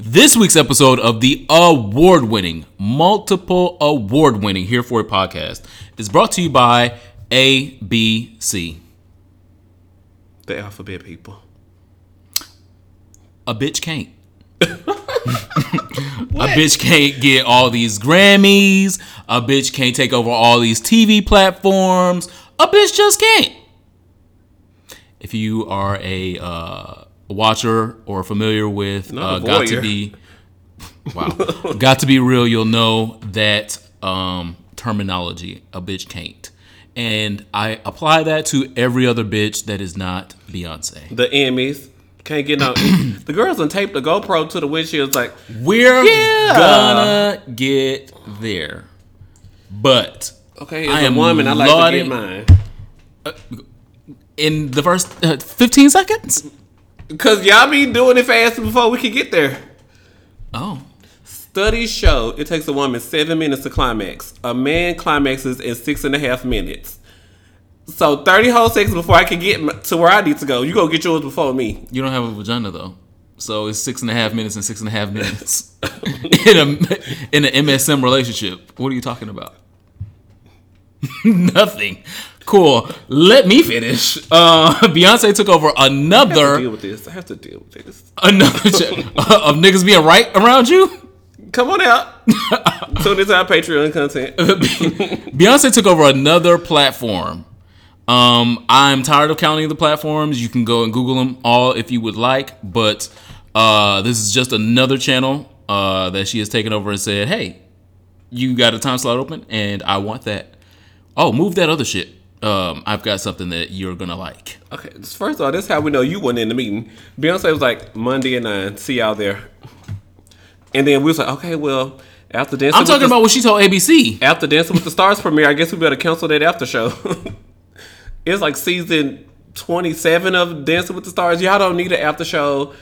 This week's episode of the award winning, multiple award winning Here For It podcast is brought to you by ABC. The alphabet people. A bitch can't. a bitch can't get all these Grammys. A bitch can't take over all these TV platforms. A bitch just can't. If you are a uh, watcher or familiar with uh, Got to. Be, wow, Got to Be Real, you'll know that um, terminology. A bitch can't. And I apply that to every other bitch that is not Beyonce. The Emmys. Can't get no. the girls on tape the GoPro to the windshield. Like, We're Yeah. gonna get there. But okay, I a am woman, I like lauding- to get mine. in the first uh, 15 seconds? Cause y'all be doing it fast before we can get there. Oh. Studies show it takes a woman seven minutes to climax. A man climaxes in six and a half minutes. So thirty whole seconds before I can get to where I need to go. You go get yours before me. You don't have a vagina though. So it's six and a half minutes and six and a half minutes in a in an MSM relationship. What are you talking about? Nothing. Cool. Let me finish. Uh, Beyonce took over I have to another deal with this. I have to deal with this. another ch- of niggas being right around you. Come on out. Tune into our Patreon content. Beyonce took over another platform. Um, I'm tired of counting the platforms. You can go and Google them all if you would like, but uh, this is just another channel uh, that she has taken over and said, "Hey, you got a time slot open, and I want that. Oh, move that other shit. Um, I've got something that you're gonna like. Okay, first of all, this is how we know you wasn't in the meeting. Beyonce was like Monday at nine. See y'all there. And then we was like, okay, well, after dancing, I'm talking the, about what she told ABC. after dancing with the stars premiere. I guess we better cancel that after show. it's like season twenty seven of Dancing with the Stars. Y'all don't need an after show.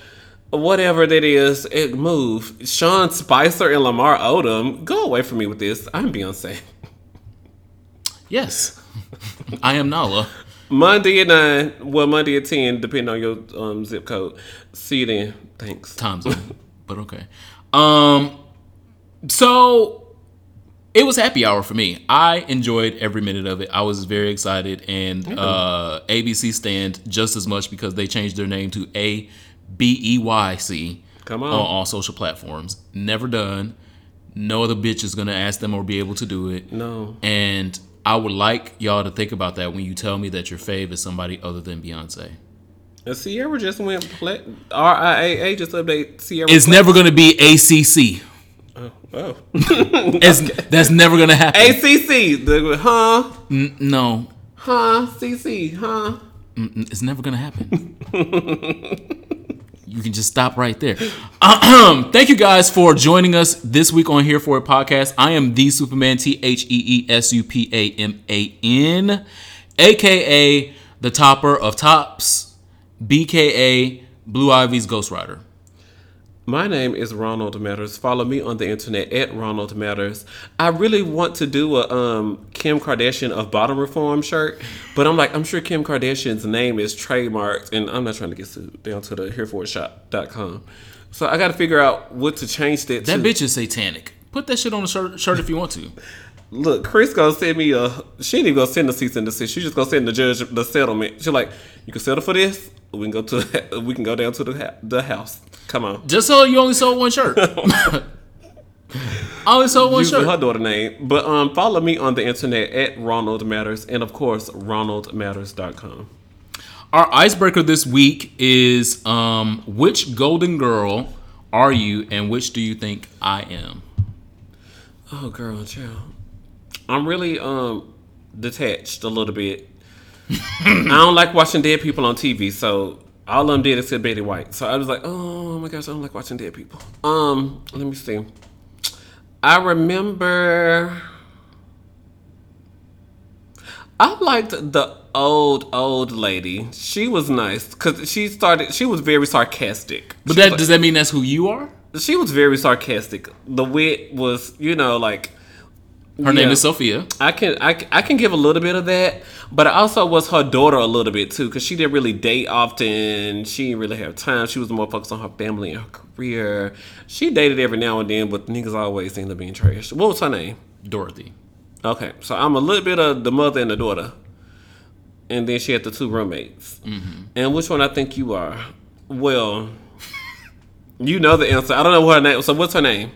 Whatever that is, it move. Sean Spicer and Lamar Odom, go away from me with this. I'm Beyonce. Yes, I am Nala. Monday at nine, well Monday at ten, depending on your um, zip code. See you then. Thanks. time zone. but okay. Um so it was happy hour for me. I enjoyed every minute of it. I was very excited and uh ABC stand just as much because they changed their name to A B E Y C Come on. on all social platforms. Never done. No other bitch is gonna ask them or be able to do it. No. And I would like y'all to think about that when you tell me that your fave is somebody other than Beyonce. Sierra just went plat. RIAA just update Sierra. It's never gonna be ACC. oh. It's, That's never gonna happen. ACC. The huh? N- no, Huh? CC. Huh? Mm, it's never gonna happen. you can just stop right there. Thank you guys for joining us this week on Here for It podcast. I am the Superman T H E E S U P A M A N, aka the topper of tops, BKA Blue Ivy's Ghost Rider. My name is Ronald Matters. Follow me on the internet at Ronald Matters. I really want to do a um, Kim Kardashian of bottom reform shirt, but I'm like, I'm sure Kim Kardashian's name is trademarked, and I'm not trying to get sued down to the hereforshop.com. So I got to figure out what to change that, That to. bitch is satanic. Put that shit on a shirt, shirt if you want to. Look, Kris gonna send me a. She ain't even gonna send the cease and desist. She just gonna send the judge the settlement. She's like, you can settle for this. We can go to. We can go down to the ha- the house. Come on. Just so you only sold one shirt. I only sold one shirt. her daughter name. But um, follow me on the internet at Ronald Matters and of course RonaldMatters.com. Our icebreaker this week is um, which golden girl are you and which do you think I am? Oh, girl, child. I'm really um detached a little bit. I don't like watching dead people on TV, so all of them did except Betty White. So I was like, oh my gosh, I don't like watching dead people. Um, let me see. I remember. I liked the old old lady. She was nice because she started. She was very sarcastic. But that was does that mean that's who you are? she was very sarcastic. The wit was, you know, like Her name is Sophia. I can I, I can give a little bit of that, but I also was her daughter a little bit too, because she didn't really date often. She didn't really have time. She was more focused on her family and her career. She dated every now and then, but niggas always seem to be trash. What was her name? Dorothy. Okay, so I'm a little bit of the mother and the daughter, and then she had the two roommates. Mm-hmm. And which one I think you are? Well, you know the answer. I don't know what her name. So what's her name?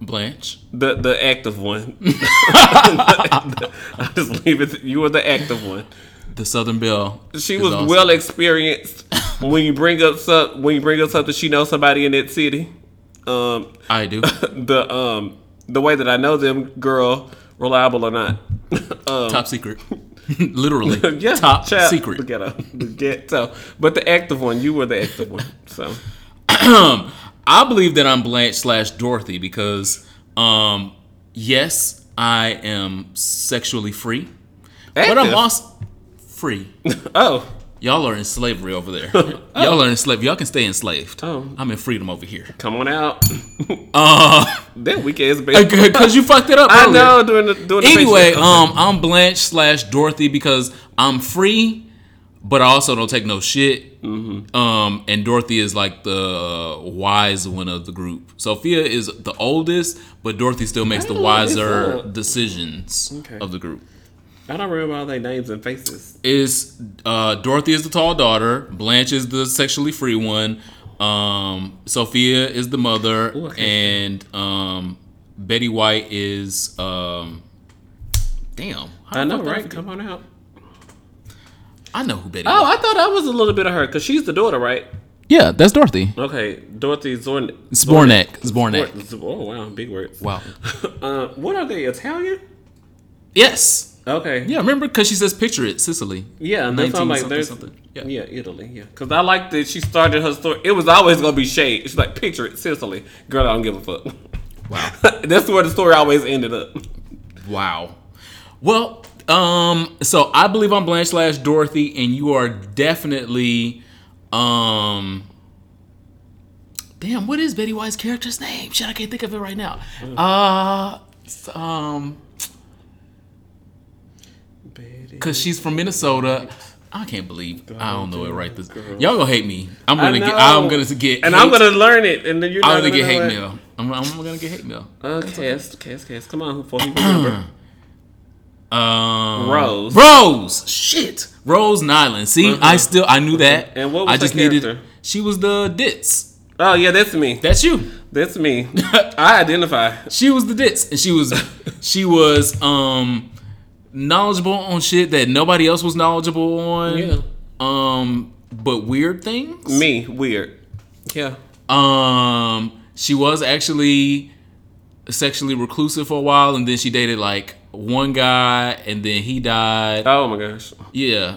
Blanche. The the active one. I just leave it. You were the active one. The Southern Belle. She was awesome. well experienced. when you bring up some, when you bring up something, she knows somebody in that city. Um, I do. the um the way that I know them, girl, reliable or not. um, Top secret. Literally. yeah, Top child, secret. The ghetto, the ghetto. But the active one, you were the active one. So I believe that I'm Blanche slash Dorothy because, um, yes, I am sexually free, but I'm Active? also free. oh, Y'all are in slavery over there. Y'all are enslaved. Y'all can stay enslaved. Oh. I'm in freedom over here. come on out. Uh, that weak ass bitch. because you fucked it up. I earlier. know doing the Anyway, facial- um, I'm Blanche slash Dorothy because I'm free, but I also don't take no shit. Mm-hmm. Um, and Dorothy is like the wise one of the group. Sophia is the oldest, but Dorothy still makes the wiser decisions Okay. of the group. I don't remember all their names and faces. Is uh, Dorothy is the tall daughter, Blanche is the sexually free one, um, Sophia is the mother, Ooh, and um, Betty White is um, damn. I know, right? Come on out. I know who Betty. Oh, White. I thought I was a little bit of her because she's the daughter, right? Yeah, that's Dorothy. Okay, Dorothy Zorn. Zbornak. Zbornak. Zbornak. Oh wow, big words. Wow. Uh, what are they? Italian? Yes. Okay. Yeah, remember because she says picture it, Sicily. Yeah, and that's why I'm like, something, there's, something. Yeah. Yeah. Italy, yeah. Because I like that she started her story. It was always gonna be shade. She's like, picture it, Sicily. Girl, I don't give a fuck. Wow. that's where the story always ended up. Wow. Well, um, so I believe I'm Blanche slash Dorothy, and you are definitely, um, damn, what is Betty White's character's name? Shit, I can't think of it right now. Uh, um, cause she's from Minnesota. I can't believe I don't know it right. This y'all gonna hate me. I'm gonna get. I'm gonna get. and hate. I'm gonna learn it, and then you're I'm not gonna get hate it. mail. I'm, I'm gonna get hate mail. Uh, cast, cast, cast. Come on, remember. Um, Rose. Rose. Shit. Rose Nylund. See, I still I knew that. And what was I just needed. character? She was the ditz. oh yeah, that's me. That's you. That's me. I identify. She was the ditz, and she was she was um knowledgeable on shit that nobody else was knowledgeable on. Yeah. Um, but weird things. Me, weird. Yeah. Um, she was actually sexually reclusive for a while, and then she dated like one guy, and then he died. Oh my gosh. Yeah.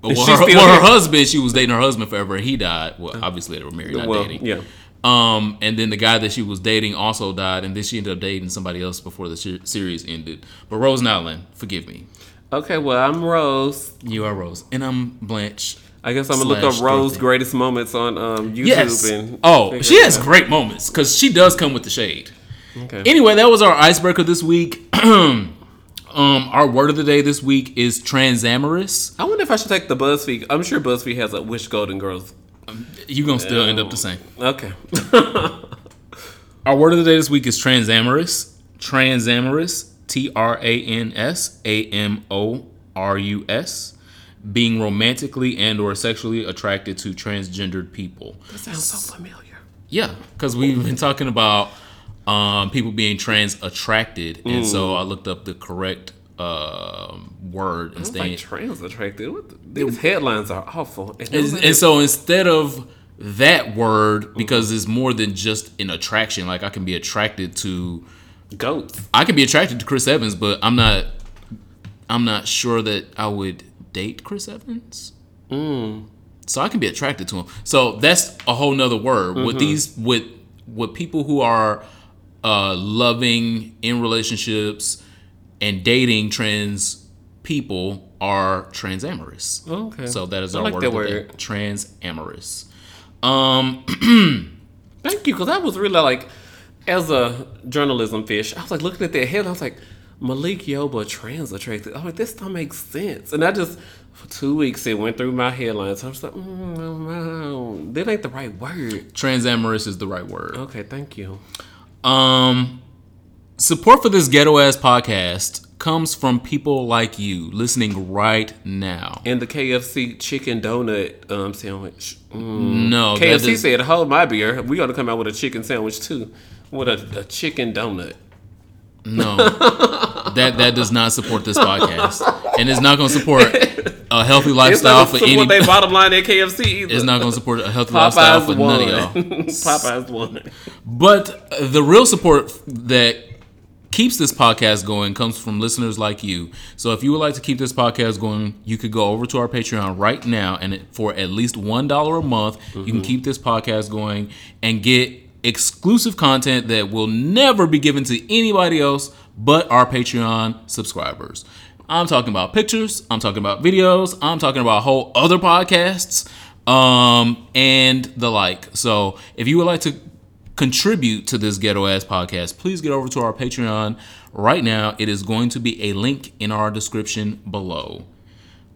But well, her, well, her husband, she was dating her husband forever, and he died. Well, obviously they were married, not Well, dating. yeah. Um, and then the guy that she was dating also died, and then she ended up dating somebody else before the ser- series ended. But Rose Nylund, forgive me, Okay, well, I'm Rose. you are Rose, and I'm Blanche. I guess I'm gonna look up Slash Rose greatest moments on um, YouTube Yes. and Oh, she has great moments because she does come with the shade. Okay. Anyway, that was our icebreaker this week. um, our word of the day this week is transamorous. I wonder if I should take the BuzzFeed. I'm sure BuzzFeed has a Wish Golden Girls. You gonna still end up the same. Okay. Our word of the day this week is transamorous. Transamorous, T R A N S A M O R U S, being romantically and or sexually attracted to transgendered people. that sounds so familiar. Yeah, because we've been talking about um, people being trans attracted, and so I looked up the correct um word and It's saying, like trans attracted. What the, these headlines are awful. And and, and so instead of that word, because it's more than just an attraction, like I can be attracted to. goats. I can be attracted to Chris Evans, but I'm not. I'm not sure that I would date Chris Evans. So I can be attracted to him. So that's a whole nother word. With these, with with people who are uh, loving in relationships and dating trans people are transamorous. Okay. So that is I our like word. that of the word. Transamorous. Um, Thank you, because I was really like, as a journalism fish, I was like looking at that head. I was like, Malik Yoba trans attracted. I was like, this don't make sense. And I just for two weeks it went through my headlines. I was like, mm, no, that ain't the right word. Transamorous is the right word. Okay, thank you. Um, support for this ghetto ass podcast comes from people like you listening right now. And the KFC chicken donut um, sandwich. Mm. No, KFC said, hold my beer. We got to come out with a chicken sandwich too. With a, a chicken donut. No, that that does not support this podcast, and it's not going to support a healthy lifestyle for any. their bottom line at KFC either. It's not going to support a healthy lifestyle for Popeyes none of y'all. Popeyes won. But the real support that keeps this podcast going comes from listeners like you. So if you would like to keep this podcast going, you could go over to our Patreon right now, and for at least one dollar a month, you can mm-hmm. keep this podcast going and get exclusive content that will never be given to anybody else but our Patreon subscribers. I'm talking about pictures. I'm talking about videos. I'm talking about whole other podcasts um, and the like. So if you would like to contribute to this ghetto ass podcast, please get over to our Patreon right now. It is going to be a link in our description below.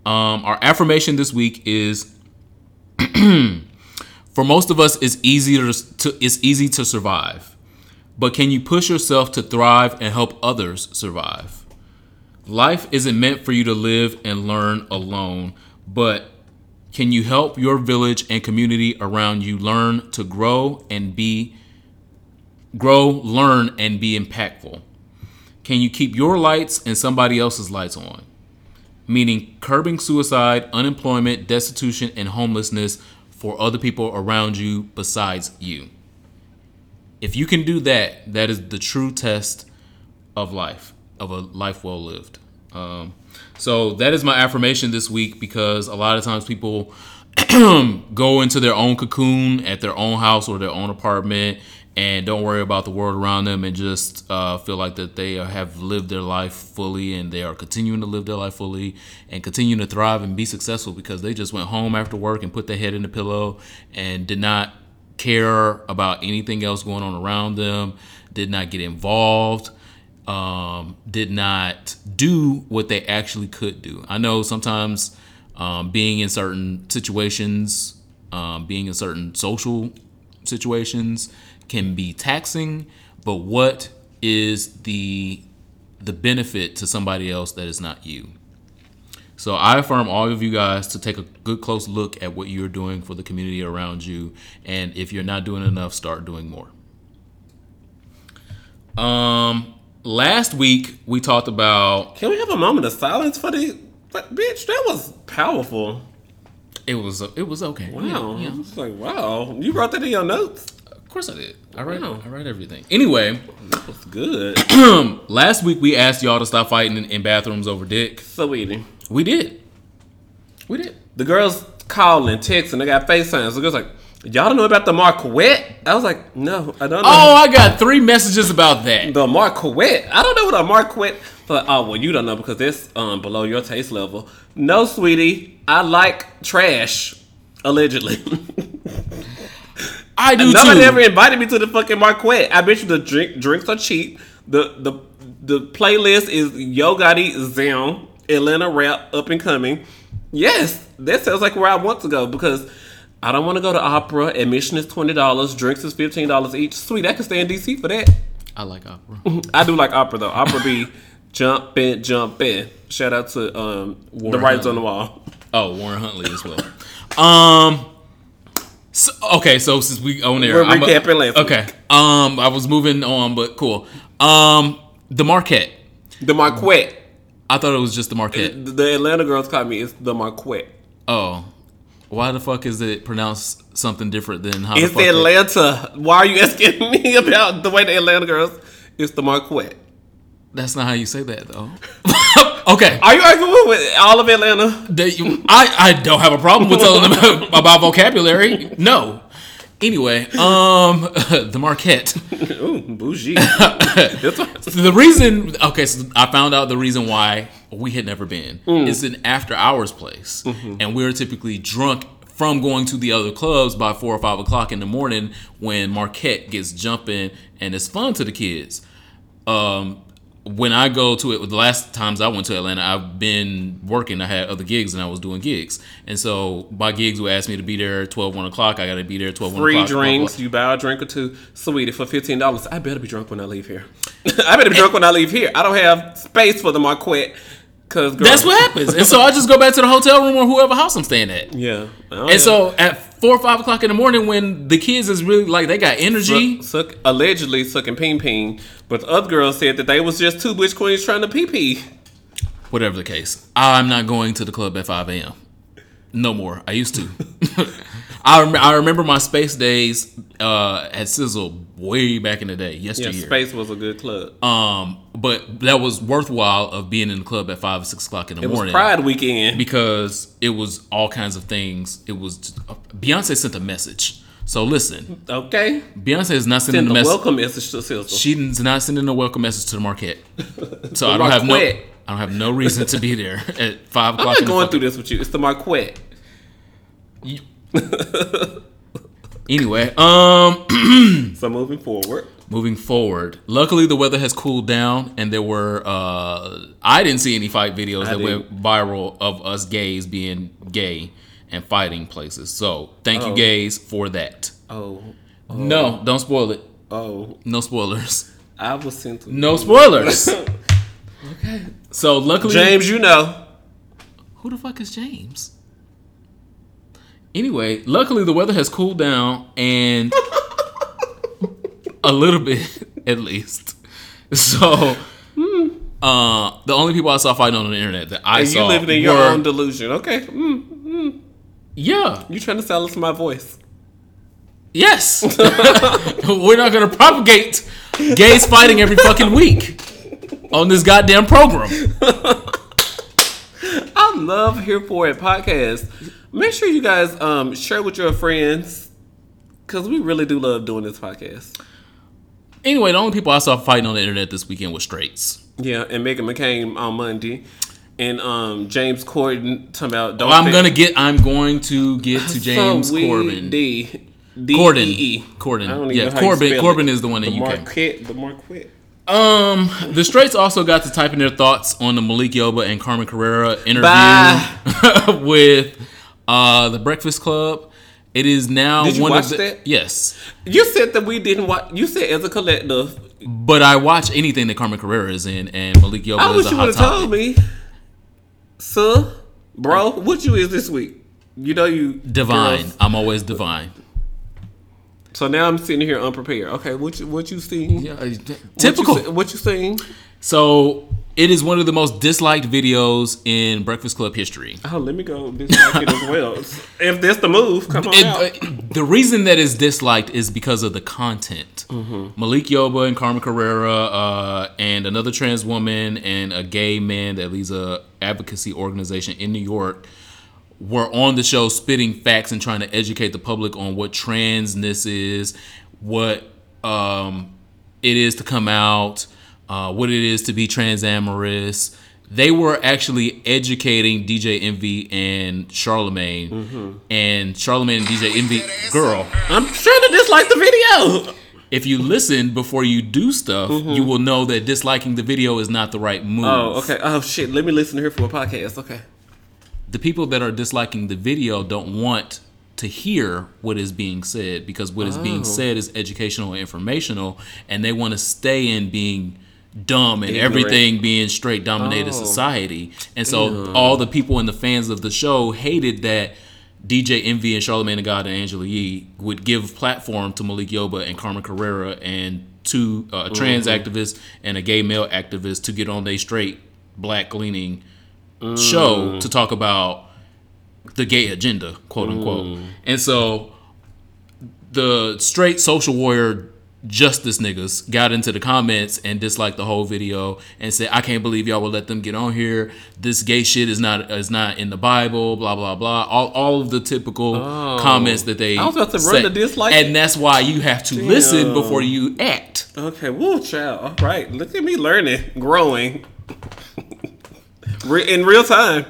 Um, our affirmation this week is for most of us it's easy to, to it's easy to survive. But can you push yourself to thrive and help others survive? Life isn't meant for you to live and learn alone, but can you help your village and community around you learn to grow and be grow, learn and be impactful? Can you keep your lights and somebody else's lights on? Meaning curbing suicide, unemployment, destitution and homelessness for other people around you besides you. If you can do that, that is the true test of life, of a life well lived. Um, so that is my affirmation this week because a lot of times people go into their own cocoon at their own house or their own apartment and don't worry about the world around them and just uh, feel like that they have lived their life fully and they are continuing to live their life fully and continuing to thrive and be successful because they just went home after work and put their head in the pillow and did not care about anything else going on around them, did not get involved, um, did not do what they actually could do. I know sometimes um, being in certain situations, um, being in certain social situations can be taxing, but what is the the benefit to somebody else that is not you? So I affirm all of you guys to take a good close look at what you're doing for the community around you, and if you're not doing enough, start doing more. Um, last week we talked about Can we have a moment of silence for the bitch? That was powerful. it was it was okay. Wow. Yeah, yeah. It's like wow. You wrote that in your notes. Of course I did. I read Wow. I read everything. Anyway, That was good. last week we asked y'all to stop fighting in, in bathrooms over dick. Sweetie. We did. We did. The girls calling, texting, they got FaceTime. So the girls like, Y'all don't know about the Marquette? I was like, no, I don't know. Oh, I got three messages about that. The Marquette. I don't know what a Marquette. But oh well, you don't know because it's um below your taste level. No, sweetie, I like trash. Allegedly, I do nobody too. ever invited me to the fucking Marquette. I bet you the drink drinks are cheap. The the the playlist is Yo Gotti, Zam, Atlanta rap, up and coming. Yes, that sounds like where I want to go because I don't want to go to opera. Admission is twenty dollars. Drinks is fifteen dollars each. Sweet, I can stay in DC for that. I like opera. I do like opera though. Opera be jumping, jumping. Shout out to um, the Warren writers on the wall. Oh, Warren Huntley as well. Um. So, okay, so since we own air, We're I'm a- recapping last week. Okay. Um, I was moving on, but cool. Um, the Marquette. The Marquette. I thought it was just the Marquette. The Atlanta girls call me. It's the Marquette. Oh, why the fuck is it pronounced something different than how It's the fuck the it- Atlanta. Why are you asking me about the way the Atlanta girls? It's the Marquette. That's not how you say that though. okay. Are you arguing with all of Atlanta? They- I, I don't have a problem with telling them about vocabulary. No. Anyway, um, the Marquette. Ooh, bougie. The reason, okay, so I found out the reason why we had never been. Mm. It's an after hours place, Mm-hmm. and we're typically drunk from going to the other clubs by four or five o'clock in the morning when Marquette gets jumping and it's fun to the kids. Um, when I go to it, the last times I went to Atlanta, I've been working. I had other gigs and I was doing gigs. And so my gigs would ask me to be there at 12, 1 o'clock. I got to be there at 12, 1 Free o'clock. blah, blah, drinks. You buy a drink or two, sweetie, for fifteen dollars. I better be drunk when I leave here. I better be drunk when I leave here. I don't have space for the Marquette. Cause girl, That's what happens. And so I just go back to the hotel room or whoever house I'm staying at. Yeah. And so at four or five o'clock in the morning, when the kids is really like they got energy, suck, suck, allegedly sucking ping ping, but the other girl said that they was just two bitch queens trying to pee pee. whatever the case, I'm not going to the club at 5 a.m. No more. I used to. I, rem- I remember my space days uh, at Sizzle way back in the day, Yeah. Space was a good club. Um, but that was worthwhile of being in the club at five or six o'clock in the morning. it was Pride Weekend. because it was all kinds of things. It was Beyonce sent a message. So listen, Okay. Beyonce is not sending Send a message. welcome message to Sizzle. She's not sending a welcome message to the Marquette. So I don't have no. I don't have no reason to be there at five o'clock. I'm not in the going through this with you. It's the Marquette. Anyway, um, So moving forward. moving forward. Luckily, the weather has cooled down, and there were. Uh, I didn't see any fight videos that didn't. went viral of us gays being gay and fighting places. So thank you, Oh. gays, for that. Oh. No, don't spoil it. Oh. No spoilers. I was sent to No spoilers. okay. So luckily, James, you know. Who the fuck is James? Anyway, luckily the weather has cooled down and a little bit at least. So uh the only people I saw fighting on the internet that I And saw you living in your were- own delusion. Okay. Mm. Yeah. You trying to silence my voice. Yes. We're not gonna propagate gays fighting every fucking week on this goddamn program. Love Here For It podcast. Make sure you guys um, share with your friends because we really do love doing this podcast. Anyway, the only people I saw fighting on the internet this weekend was straights. Yeah, and Meghan McCain on Monday. And um, James Corden talking about don't I'm gonna get. I'm going to get to James So Corbin. D. D Corden. E. Corden. I don't even Yeah, know how Corbin- Corbin it. is the one in the UK. Marquette, the Marquette. Um, the Straits also got to type in their thoughts on the Malik Yoba and Carmen Carrera interview with uh the Breakfast Club. It is now Did you one watch of the that? yes, You said that we didn't watch. You said as a collective. but I watch anything that Carmen Carrera is in, and Malik Yoba I is wish you would have told me, sir, bro. What you is this week? You know you Divine. girls. I'm always divine. So now I'm sitting here unprepared. Okay, what you what you seen? Yeah, What typical. you, what you seen? So it is one of the most disliked videos in Breakfast Club history. Oh, let me go dislike it as well. If that's the move, come on It- out. uh, the reason that is disliked is because of the content. Malik Yoba and Carmen Carrera uh, and another trans woman and a gay man that leads a advocacy organization in New York were on the show spitting facts and trying to educate the public on what transness is, what um, it is to come out, uh, what it is to be transamorous. They were actually educating DJ Envy and Charlemagne, and Charlemagne and DJ Envy, girl. I'm trying to dislike the video. If you listen before you do stuff, you will know that disliking the video is not the right move. Oh, okay. Oh shit. Let me listen to her for a podcast. Okay. The people that are disliking the video don't want to hear what is being said because what is being Oh. said is educational and informational and they want to stay in being dumb and Ignorant. everything being straight dominated Oh. society and so all the people and the fans of the show hated that DJ Envy and Charlemagne the God and Angela Yee would give platform to Malik Yoba and Carmen Carrera and two uh, trans Mm-hmm. activist and a gay male activist to get on their straight black leaning show mm. to talk about the gay agenda, quote mm. unquote. And so the straight social warrior justice niggas got into the comments and disliked the whole video and said, I can't believe y'all would let them get on here. This gay shit is not is not in the Bible, blah blah blah. All, all of the typical oh. comments that they I was about to run the dislike- And that's why you have to listen before you act. Okay. Woo, child. All right. Look at me learning, growing, Re- in real time.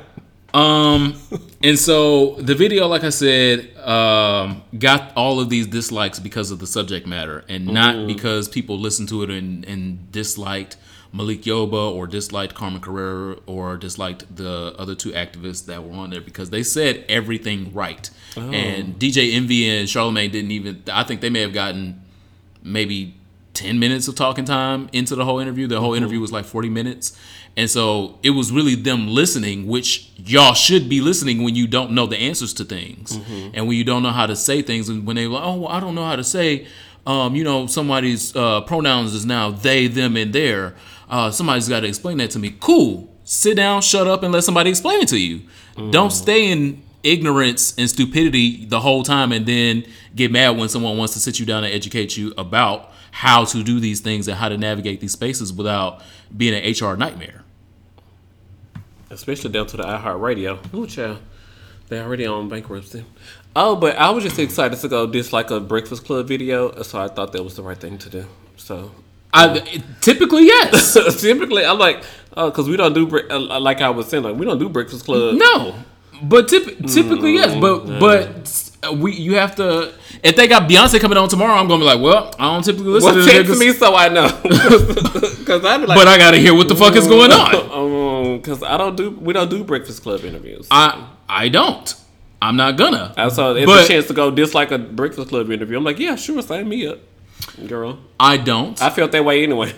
Um, and so the video, like I said, um, got all of these dislikes because of the subject matter, and not because people listened to it and, and disliked Malik Yoba or disliked Carmen Carrera or disliked the other two activists that were on there because they said everything right. And DJ Envy and Charlemagne didn't even. I think they may have gotten maybe 10 minutes of talking time into the whole interview. The whole interview was like 40 minutes. And so it was really them listening, which y'all should be listening when you don't know the answers to things and when you don't know how to say things. And when they like, oh, well, I don't know how to say, um, you know, somebody's uh, pronouns is now they, them, and their. Uh, somebody's got to explain that to me. Cool. Sit down, shut up, and let somebody explain it to you. Don't stay in ignorance and stupidity the whole time and then get mad when someone wants to sit you down and educate you about how to do these things and how to navigate these spaces without being an HR nightmare. especially down to the iHeartRadio. Ooh, child, they already on bankruptcy. Oh, but I was just excited to go dislike a Breakfast Club video, so I thought that was the right thing to do. So I typically yes. typically, I'm like, oh, because we don't do uh, like I was saying, like we don't do Breakfast Club. no, but typ- typically yes. But but Uh, we you have to. If they got Beyonce coming on tomorrow, I'm gonna be like, well, I don't typically listen Well, to text niggas, me so I know, because I'm like, but I gotta hear what the fuck is going mm, on. Um, because I don't do we don't do Breakfast Club interviews. I I don't. I'm not gonna. I saw it's But- a chance to go dislike a Breakfast Club interview. I'm like, yeah, sure, sign me up, girl. I don't. I felt that way anyway.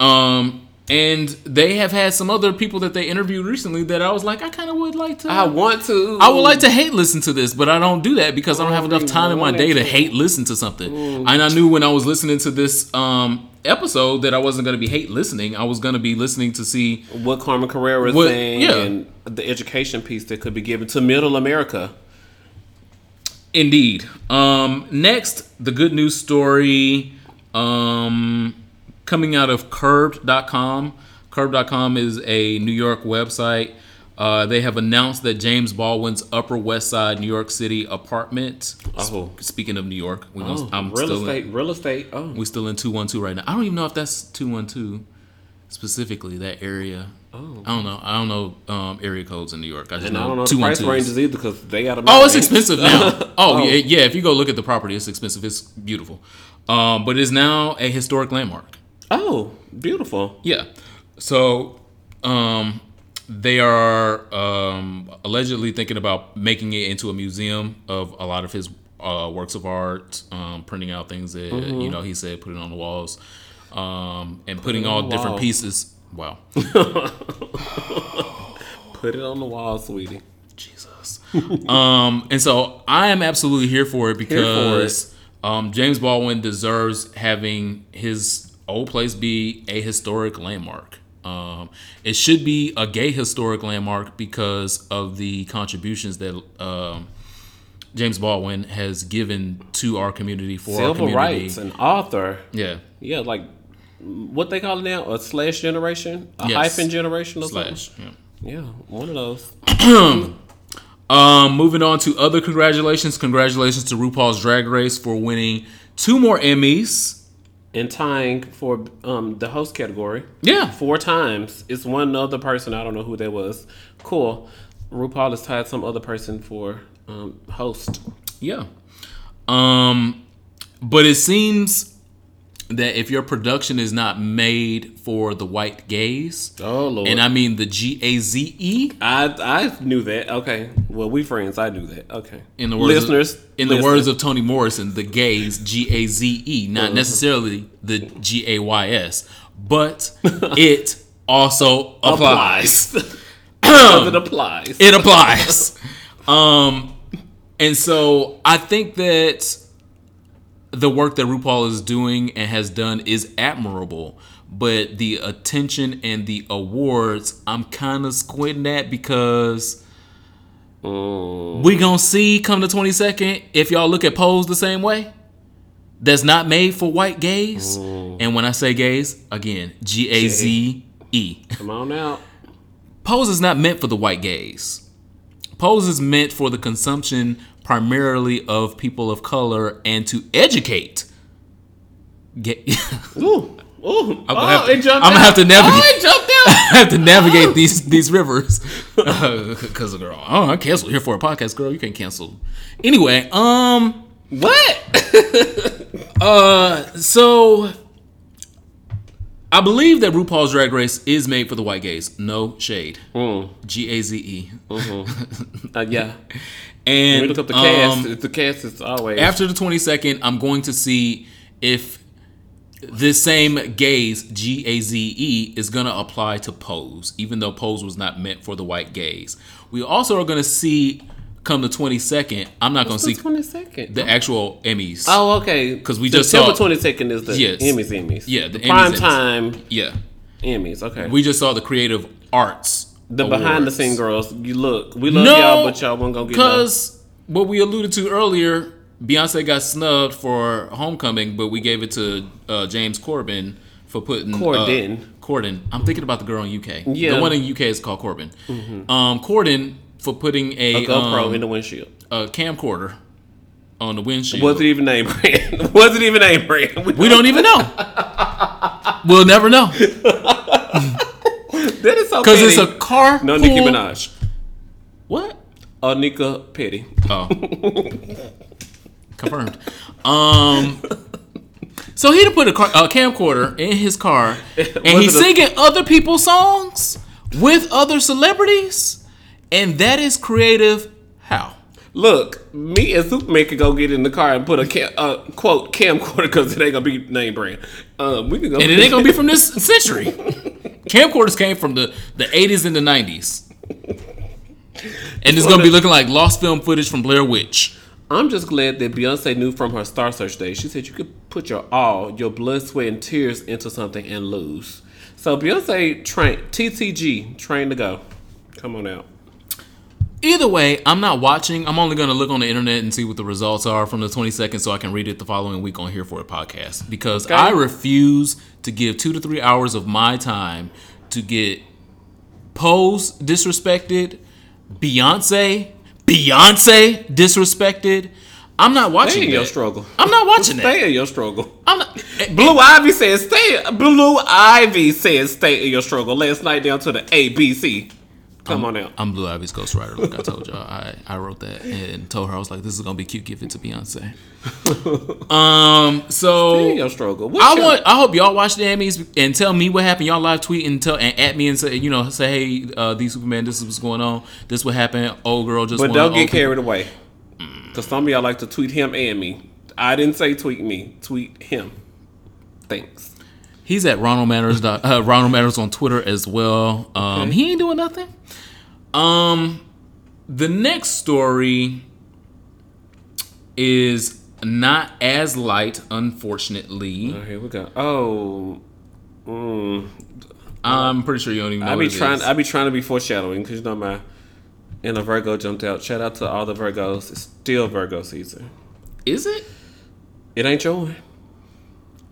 Um, and they have had some other people that they interviewed recently that I was like, I kind of would like to. I want to. I would like to hate listen to this, but I don't do that because I don't have enough time in my day to hate listen to something. And I knew when I was listening to this um episode that I wasn't going to be hate listening. I was going to be listening to see what Carmen Carrera is What- saying yeah. and the education piece that could be given to Middle America. Indeed. Um, next, the good news story um, coming out of Curbed.com. Curbed.com is a New York website. Uh, they have announced that James Baldwin's Upper West Side, New York City apartment. Oh. Speaking of New York, we Oh, I'm real still estate, In, real estate. Oh, we still in two one two right now. I don't even know if that's two one two specifically that area. Oh. I don't know. I don't know um, area codes in New York. I just and I don't know the price ranges either because they got a. Oh, it's expensive now. Oh, Oh. yeah, yeah. If you go look at the property, it's expensive. It's beautiful, um, but it's now a historic landmark. Oh, beautiful. Yeah. So um, they are um, allegedly thinking about making it into a museum of a lot of his uh, works of art, um, printing out things that you know he said, putting on the walls, um, and putting it all different wall. pieces. Wow. Put it on the wall, sweetie. Jesus. um, and so I am absolutely here for it because Um, James Baldwin deserves having his old place be a historic landmark. Um, it should be a gay historic landmark because of the contributions that um, James Baldwin has given to our community for our Civil community. rights, an author. Yeah. Yeah, like what they call it now, a slash generation, a Yes. hyphen generation or Slash. Yeah. something. Yeah, one of those. Um, moving on to other congratulations. Congratulations to RuPaul's Drag Race for winning two more Emmys. And tying for um, the host category Yeah. four times. It's one other person. I don't know who that was. Cool. RuPaul has tied some other person for um, host. Yeah. Um, but it seems that if your production is not made for the white gaze, Oh lord. and I mean the G A Z E, I I knew that. Okay. Well, we friends. I knew that. Okay. in the words listeners, of, in the words of Toni Morrison, the gaze G A Z E, not necessarily the G A Y S, but it also applies. applies. It applies. it applies. um, and so I think that the work that RuPaul is doing and has done is admirable. But the attention and the awards, I'm kind of squinting at because Mm. we gonna see come the 22nd if y'all look at Pose the same way. That's not made for white gays. Mm. And when I say gays, again, G A Z E. Come on out. Pose is not meant for the white gays. Pose is meant for the consumption primarily of people of color and to educate. Get, Ooh. Ooh. I'm gonna oh, have to- I'm gonna have to navigate- Oh, jumped out. I have to navigate these these rivers because of girl. Oh, I canceled here for a podcast, girl. You can't cancel. Anyway, um, What? uh, so I believe that RuPaul's Drag Race is made for the white gays. No shade. Mm, G A Z E. uh, yeah. And We look up the cast. um, the cast is always after the 22nd, I'm going to see if this same gaze, G A Z E, is going to apply to Pose, even though Pose was not meant for the white gaze. We also are going to see, come the 22nd, I'm not going to see twenty second. the actual Emmys. Oh, okay. Because we just September saw- twenty second is the Yes. Emmys. Emmys. Yeah, the Emmys, prime Emmys. time Yeah. Emmys. Okay. We just saw the Creative Arts. the behind the Awards. scene girls. You look. We love No, y'all, but y'all won't go get. Because what we alluded to earlier, Beyonce got snubbed for Homecoming, but we gave it to uh, James Corbin for putting Corden. Uh, Corden. I'm thinking about the girl in UK. Yeah. the one in UK is called Corbin. Um, Corden for putting a, A GoPro um, in the windshield. a camcorder on the windshield. Was it even name brand? Was it even name brand? we don't even know. we'll never know That is so because it's a car. no Nicki Minaj. What? Oh, Nika Petty. Oh. Confirmed. Um. So he to put a, car, a camcorder in his car, and he's it a- singing other people's songs with other celebrities, and that is creative. How? Look, me and Superman could go get in the car and put a cam, uh, quote camcorder because it ain't gonna be name brand. Um, we can go. And it ain't gonna be from this century. Camcorders came from the the 80s and the 90s, and it's gonna be looking like lost film footage from Blair Witch. I'm just glad that Beyonce knew from her Star Search days. She said you could put your all, your blood, sweat, and tears into something and lose. So Beyonce train TTG trained to go. Come on out. Either way, I'm not watching. I'm only going to look on the internet and see what the results are from the 22nd so I can read it the following week on Here for It podcast. Because Okay. I refuse to give two to three hours of my time to get Pose disrespected, Beyonce, Beyonce disrespected. I'm not watching Stay in your struggle. I'm not watching that. Stay in your struggle. I'm not. Blue Ivy says stay. Blue Ivy says stay in your struggle. Last night down to the ABC. Come on out. I'm Blue Ivy's ghostwriter. Like I told y'all, I, I wrote that and told her I was like, "This is gonna be cute. Give it to Beyonce." um. So your struggle. I your- want. I hope y'all watch the Emmys and tell me what happened. Y'all live tweet and tell and at me and say, you know, say, hey, uh, these Superman, this is what's going on. This what happened. Old girl just. But don't get carried away. Because some of y'all like to tweet him and me. I didn't say tweet me. Tweet him. Thanks. He's at Ronald Matters. Uh, Ronald Matters on Twitter as well. Um, Okay. he ain't doing nothing. Um, the next story is not as light, unfortunately. Oh, here we go. Oh. Mm, I'm pretty sure you don't even know. I be trying. I be trying to be foreshadowing because you know my inner Virgo jumped out. Shout out to all the Virgos. It's still Virgo season. is it? It ain't your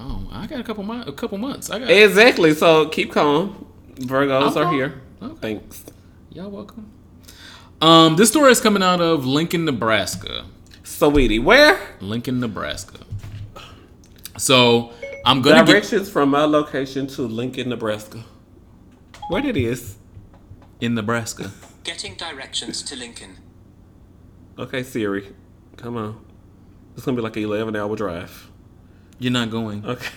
Oh, I got a couple months. A couple months. I got. Exactly. So keep calm. Virgos I'm are calm. here. Okay. Thanks. Y'all welcome. Um, this story is coming out of Lincoln, Nebraska. Sweetie, where? Lincoln, Nebraska. So I'm gonna get Directions from my location to Lincoln, Nebraska. Where it is? in Nebraska. Getting directions to Lincoln. Okay, Siri. Come on. It's gonna be like an eleven hour drive. You're not going. Okay.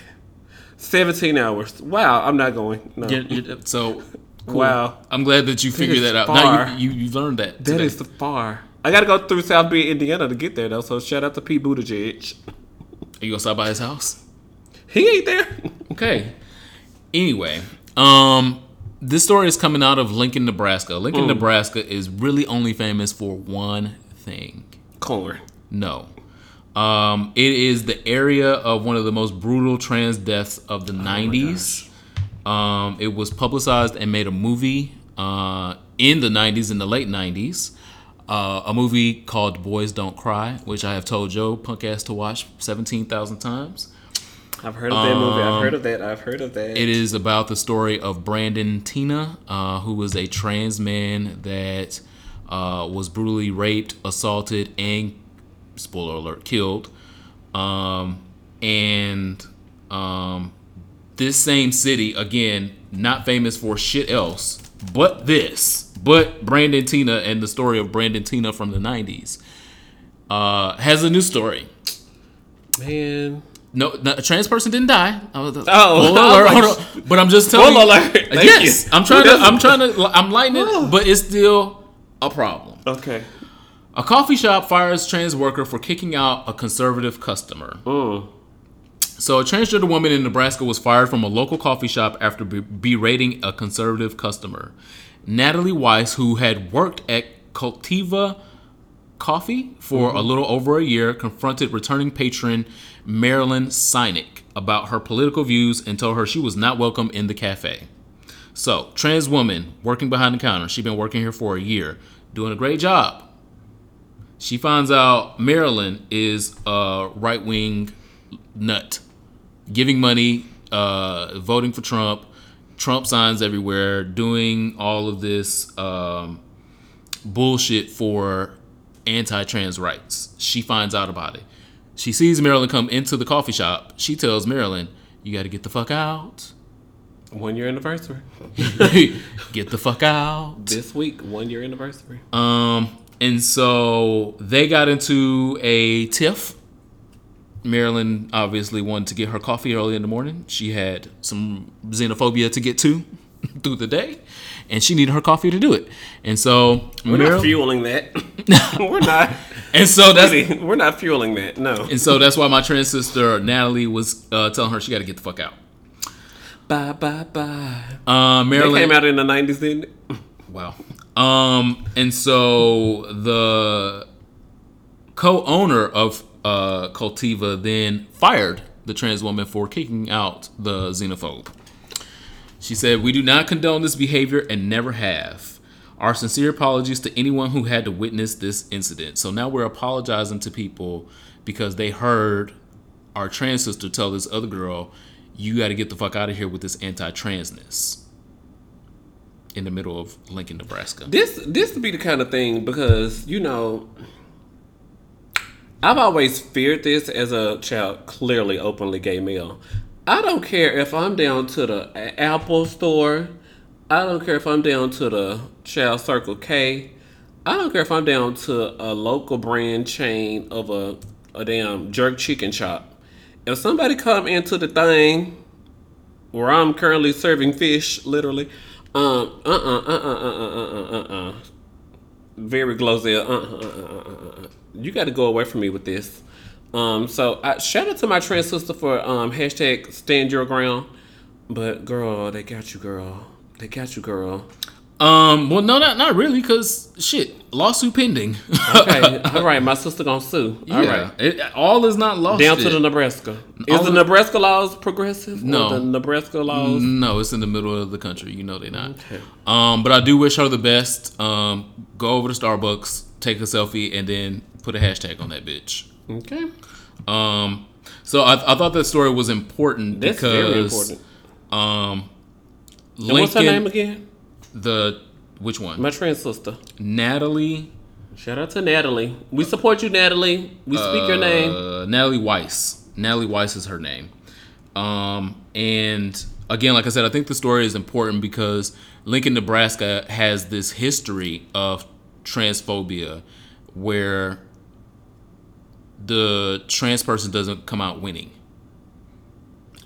Seventeen hours. Wow, I'm not going. No. You're- you're- so cool. Wow. I'm glad that you figured is that out. Now you, you you learned that. That today. is far. I gotta go through South Bend, Indiana to get there though. So shout out to P. Buttigieg. Are you gonna stop by his house? He ain't there. Okay. Anyway, um, this story is coming out of Lincoln, Nebraska. Lincoln, Mm. Nebraska is really only famous for one thing. Corn. No. Um, it is the area of one of the most brutal trans deaths of the 90s. Um, it was publicized and made a movie uh, in the 90s, in the late 90s. Uh, a movie called Boys Don't Cry, which I have told Joe punk ass to watch 17,000 times. I've heard of that movie. I've heard of that. I've heard of that. It is about the story of Brandon Teena, uh, who was a trans man that uh, was brutally raped, assaulted, and spoiler alert, killed. Um, and um, this same city, again, not famous for shit else, but this. But Brandon Teena and the story of Brandon Teena from the 90s uh, has a new story. Man. No, no, a trans person didn't die. Oh, Oh, alert, like- hold on. But I'm just telling Spoiler alert. Thank yes, you. I'm trying to. I'm trying to. I'm lighting it, but it's still a problem. Okay. A coffee shop fires trans worker for kicking out a conservative customer. Mm. So, a transgender woman in Nebraska was fired from a local coffee shop after be- berating a conservative customer. Natalie Weiss, who had worked at Cultiva Coffee for a little over a year, confronted returning patron Marilyn Synek about her political views and told her she was not welcome in the cafe. So, trans woman working behind the counter. She'd been working here for a year, doing a great job. She finds out Marilyn is a right wing nut, giving money, uh, voting for Trump, Trump signs everywhere, doing all of this um, bullshit for anti trans rights. She finds out about it. She sees Marilyn come into the coffee shop. She tells Marilyn, You got to get the fuck out. One year anniversary. get the fuck out. This week, one year anniversary. Um, and so they got into a tiff. Marilyn obviously wanted to get her coffee early in the morning. She had some xenophobia to get to through the day, and she needed her coffee to do it. And so We're Maril- not fueling that. We're not. and so that's We're not fueling that. No. and so that's why my trans sister Natalie was uh, telling her she got to get the fuck out. Bye bye bye. Uh, Marilyn came out in the nineties, didn't? Wow. Um, and so the co-owner of uh, Cultiva then fired the trans woman for kicking out the xenophobe. She said, "We do not condone this behavior and never have. Our sincere apologies to anyone who had to witness this incident. So now we're apologizing to people because they heard our trans sister tell this other girl, "You got to get the fuck out of here with this anti-transness." In the middle of Lincoln, Nebraska. This this would be the kind of thing because you know I've always feared this as a child, clearly openly gay male. I don't care if I'm down to the Apple store. I don't care if I'm down to the Child Circle K. I don't care if I'm down to a local brand chain of a a damn jerk chicken shop. If somebody come into the thing where I'm currently serving fish, literally. Uh uh-uh, uh uh uh uh uh. Very GloZell. Uh uh uh uh uh. You got to go away from me with this. Um, so I shout out to my trans sister for um hashtag stand your ground. But girl, they got you, girl. They got you, girl. Um, well, no, not not really, cause shit, lawsuit pending. Okay, all right. My sister gonna sue. All yeah, right. it, all is not lost. Down to the Nebraska. Is All the Nebraska laws progressive? No. the Nebraska laws. No, it's in the middle of the country. You know they're not. Um, but I do wish her the best. Um, go over to Starbucks, take a selfie, and then put a hashtag on that bitch. Okay. Um, so I, I thought that story was important That's because very important. um, And what's her name again? The which one? My trans sister. Natalie. Shout out to Natalie. We support you, Natalie. We speak your name. Uh, Natalie Weiss. Natalie Weiss is her name. Um, and again, like I said, I think the story is important because Lincoln, Nebraska has this history of transphobia where the trans person doesn't come out winning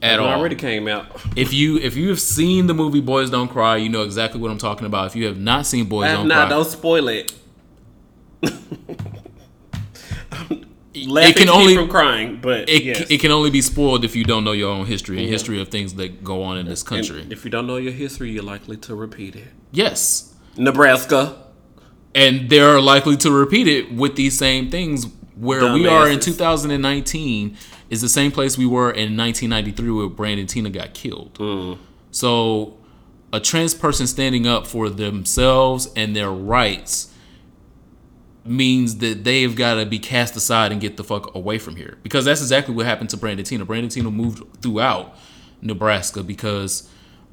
at all. already came out. If you if you have seen the movie Boys Don't Cry, you know exactly what I'm talking about. If you have not seen Boys Don't Cry, don't spoil it. Laughing it can only from crying, but it, yes. it can only be spoiled if you don't know your own history and history of things that go on in this And country. if you don't know your history, you're likely to repeat it. yes. Nebraska. And they're likely to repeat it with these same things where we are in 2019 is the same place we were in 1993 where Brandon Teena got killed. Mm. So a trans person standing up for themselves and their rights means that they've got to be cast aside and get the fuck away from here. Because that's exactly what happened to Brandon Teena. Brandon Teena moved throughout Nebraska because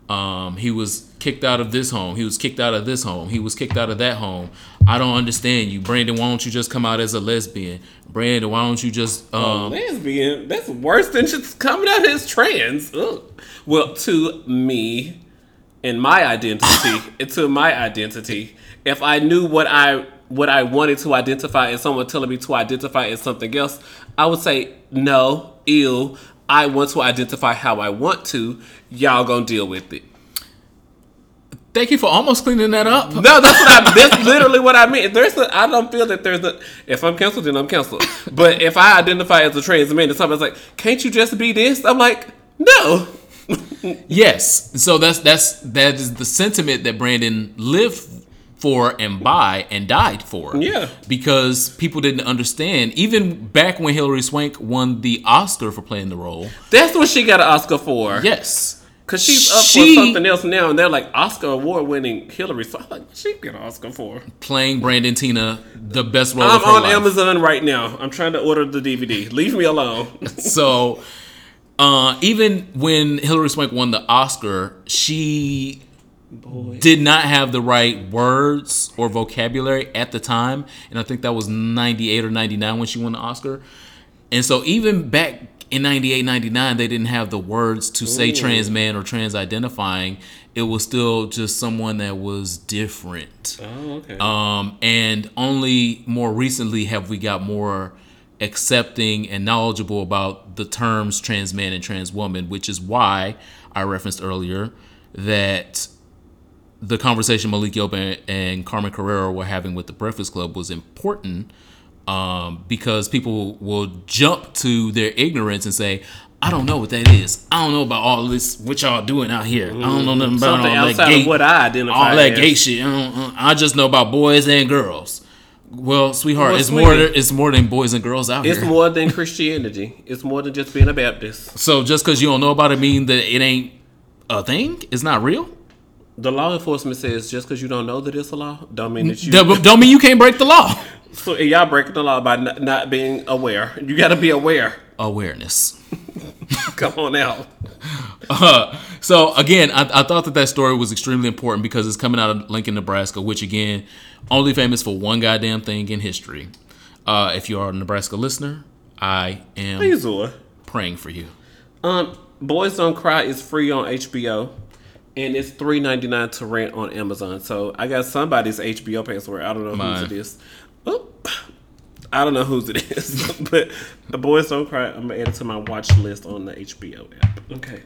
um, he was kicked out of this home. He was kicked out of this home. He was kicked out of that home. I don't understand you, Brandon. Why don't you just come out as a lesbian, Brandon? Why don't you just um, Lesbian. That's worse than just coming out as trans. Ugh. Well, to me, in my identity into my identity. If I knew what I what I wanted to identify and someone telling me to identify as something else, I would say no, ew. I want to identify how I want to. Y'all gonna deal with it. Thank you for almost cleaning that up. No, that's what I. That's literally what I mean. There's a. I don't feel that there's a. If I'm canceled, then I'm canceled. But if I identify as a trans man, and somebody's like, "Can't you just be this?" I'm like, no. Yes. So that's that's that is the sentiment that Brandon lived for and by and died for. Yeah. Because people didn't understand. Even back when Hilary Swank won the Oscar for playing the role. That's what she got an Oscar for. Yes. Cause she's up She- for something else now, and they're like Oscar award winning Hilary. So I'm like, she get an Oscar for. Playing Brandon Teena, the best role I'm on life. Amazon right now. I'm trying to order the DVD. Leave me alone. So, uh, even when Hilary Swank won the Oscar, she did not have the right words or vocabulary at the time, and I think that was '98 or '99 when she won the Oscar. And so, even back in 98, 99, they didn't have the words to say trans man or trans identifying. It was still just someone that was different. oh, okay. Um, and only more recently have we got more accepting and knowledgeable about the terms trans man and trans woman, which is why I referenced earlier that the conversation Malik Yoba and Carmen Carrera were having with the Breakfast Club was important um, because people will jump to their ignorance and say, I don't know what that is. I don't know about all this, what y'all doing out here. I don't know nothing about Something all that outside gay, of what I identify all that as. gay shit. I, don't, uh, I just know about boys and girls. Well, sweetheart, Well, it's more. It's more than boys and girls out It's here. It's more than Christianity. It's more than just being a Baptist. so just because you don't know about it, mean that it ain't a thing? It's not real. The law enforcement says just because you don't know that it's a law, don't mean that you. Don't mean you can't break the law. So y'all breaking the law by not, not being aware. You got to be aware. Awareness. Come on now. Uh, so again, I, I thought that that story was extremely important because it's coming out of Lincoln, Nebraska, which again, only famous for one goddamn thing in history. Uh, if you are a Nebraska listener, I am Please, praying for you. Um, Boys Don't Cry is free on HBO, and it's three ninety nine to rent on Amazon. So I got somebody's HBO password. I don't know Mine. whose it is. Oh, I don't know whose it is, but the Boys Don't Cry. I'm gonna add it to my watch list on the HBO app. Okay.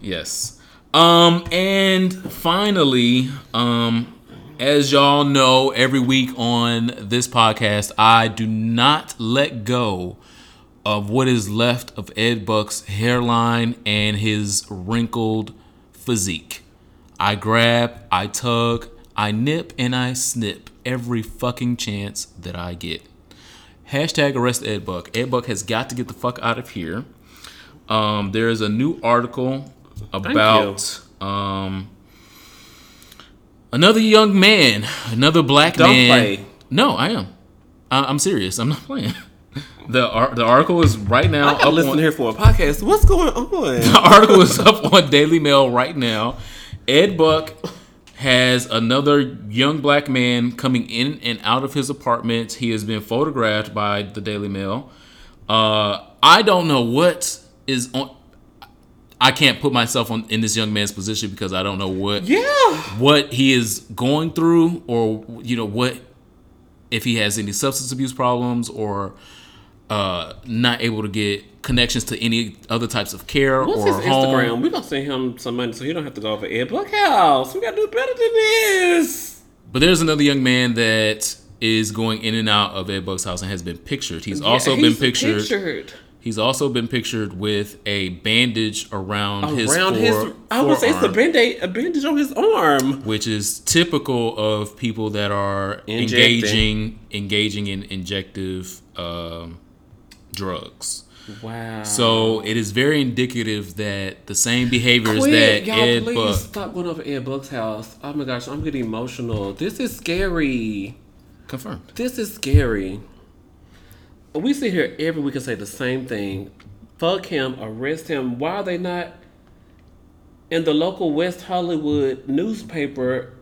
Yes. Um, and finally, um, as y'all know, every week on this podcast, I do not let go of what is left of Ed Buck's hairline and his wrinkled physique. I grab, I tug, I nip, and I snip every fucking chance that I get. Hashtag arrest Ed Buck. Ed Buck has got to get the fuck out of here. Um, there is a new article about um, another young man, another black Don't man. play. No, I am. I, I'm serious. I'm not playing. The ar- the article is right now I gotta up listen on, here for a podcast. What's going on? the article is up on Daily Mail right now. Ed Buck has another young black man coming in and out of his apartment. He has been photographed by the Daily Mail. Uh, I don't know what is on. I can't put myself on in this young man's position because I don't know what Yeah. what he is going through or you know what if he has any substance abuse problems or uh, not able to get connections to any other types of care What's or his home. Instagram? We gonna send him some money so he don't have to go over Ed Buck House. We gotta do better than this. But there's another young man that is going in and out of Ed Buck's house and has been pictured. He's also Yeah, been pictured, pictured He's also been pictured with a bandage around, his around fore, his. I would say it's a band-aid, a bandage on his arm. which is typical of people that are Injecting. engaging engaging in injective um, drugs. Wow. So it is very indicative that the same behaviors Quit, that y'all, Ed please Buck stop going over Ed Buck's house. Oh my gosh, I'm getting emotional. This is scary. confirmed. This is scary. We sit here every week and say the same thing. Fuck him, arrest him. Why are they not in the local West Hollywood newspaper?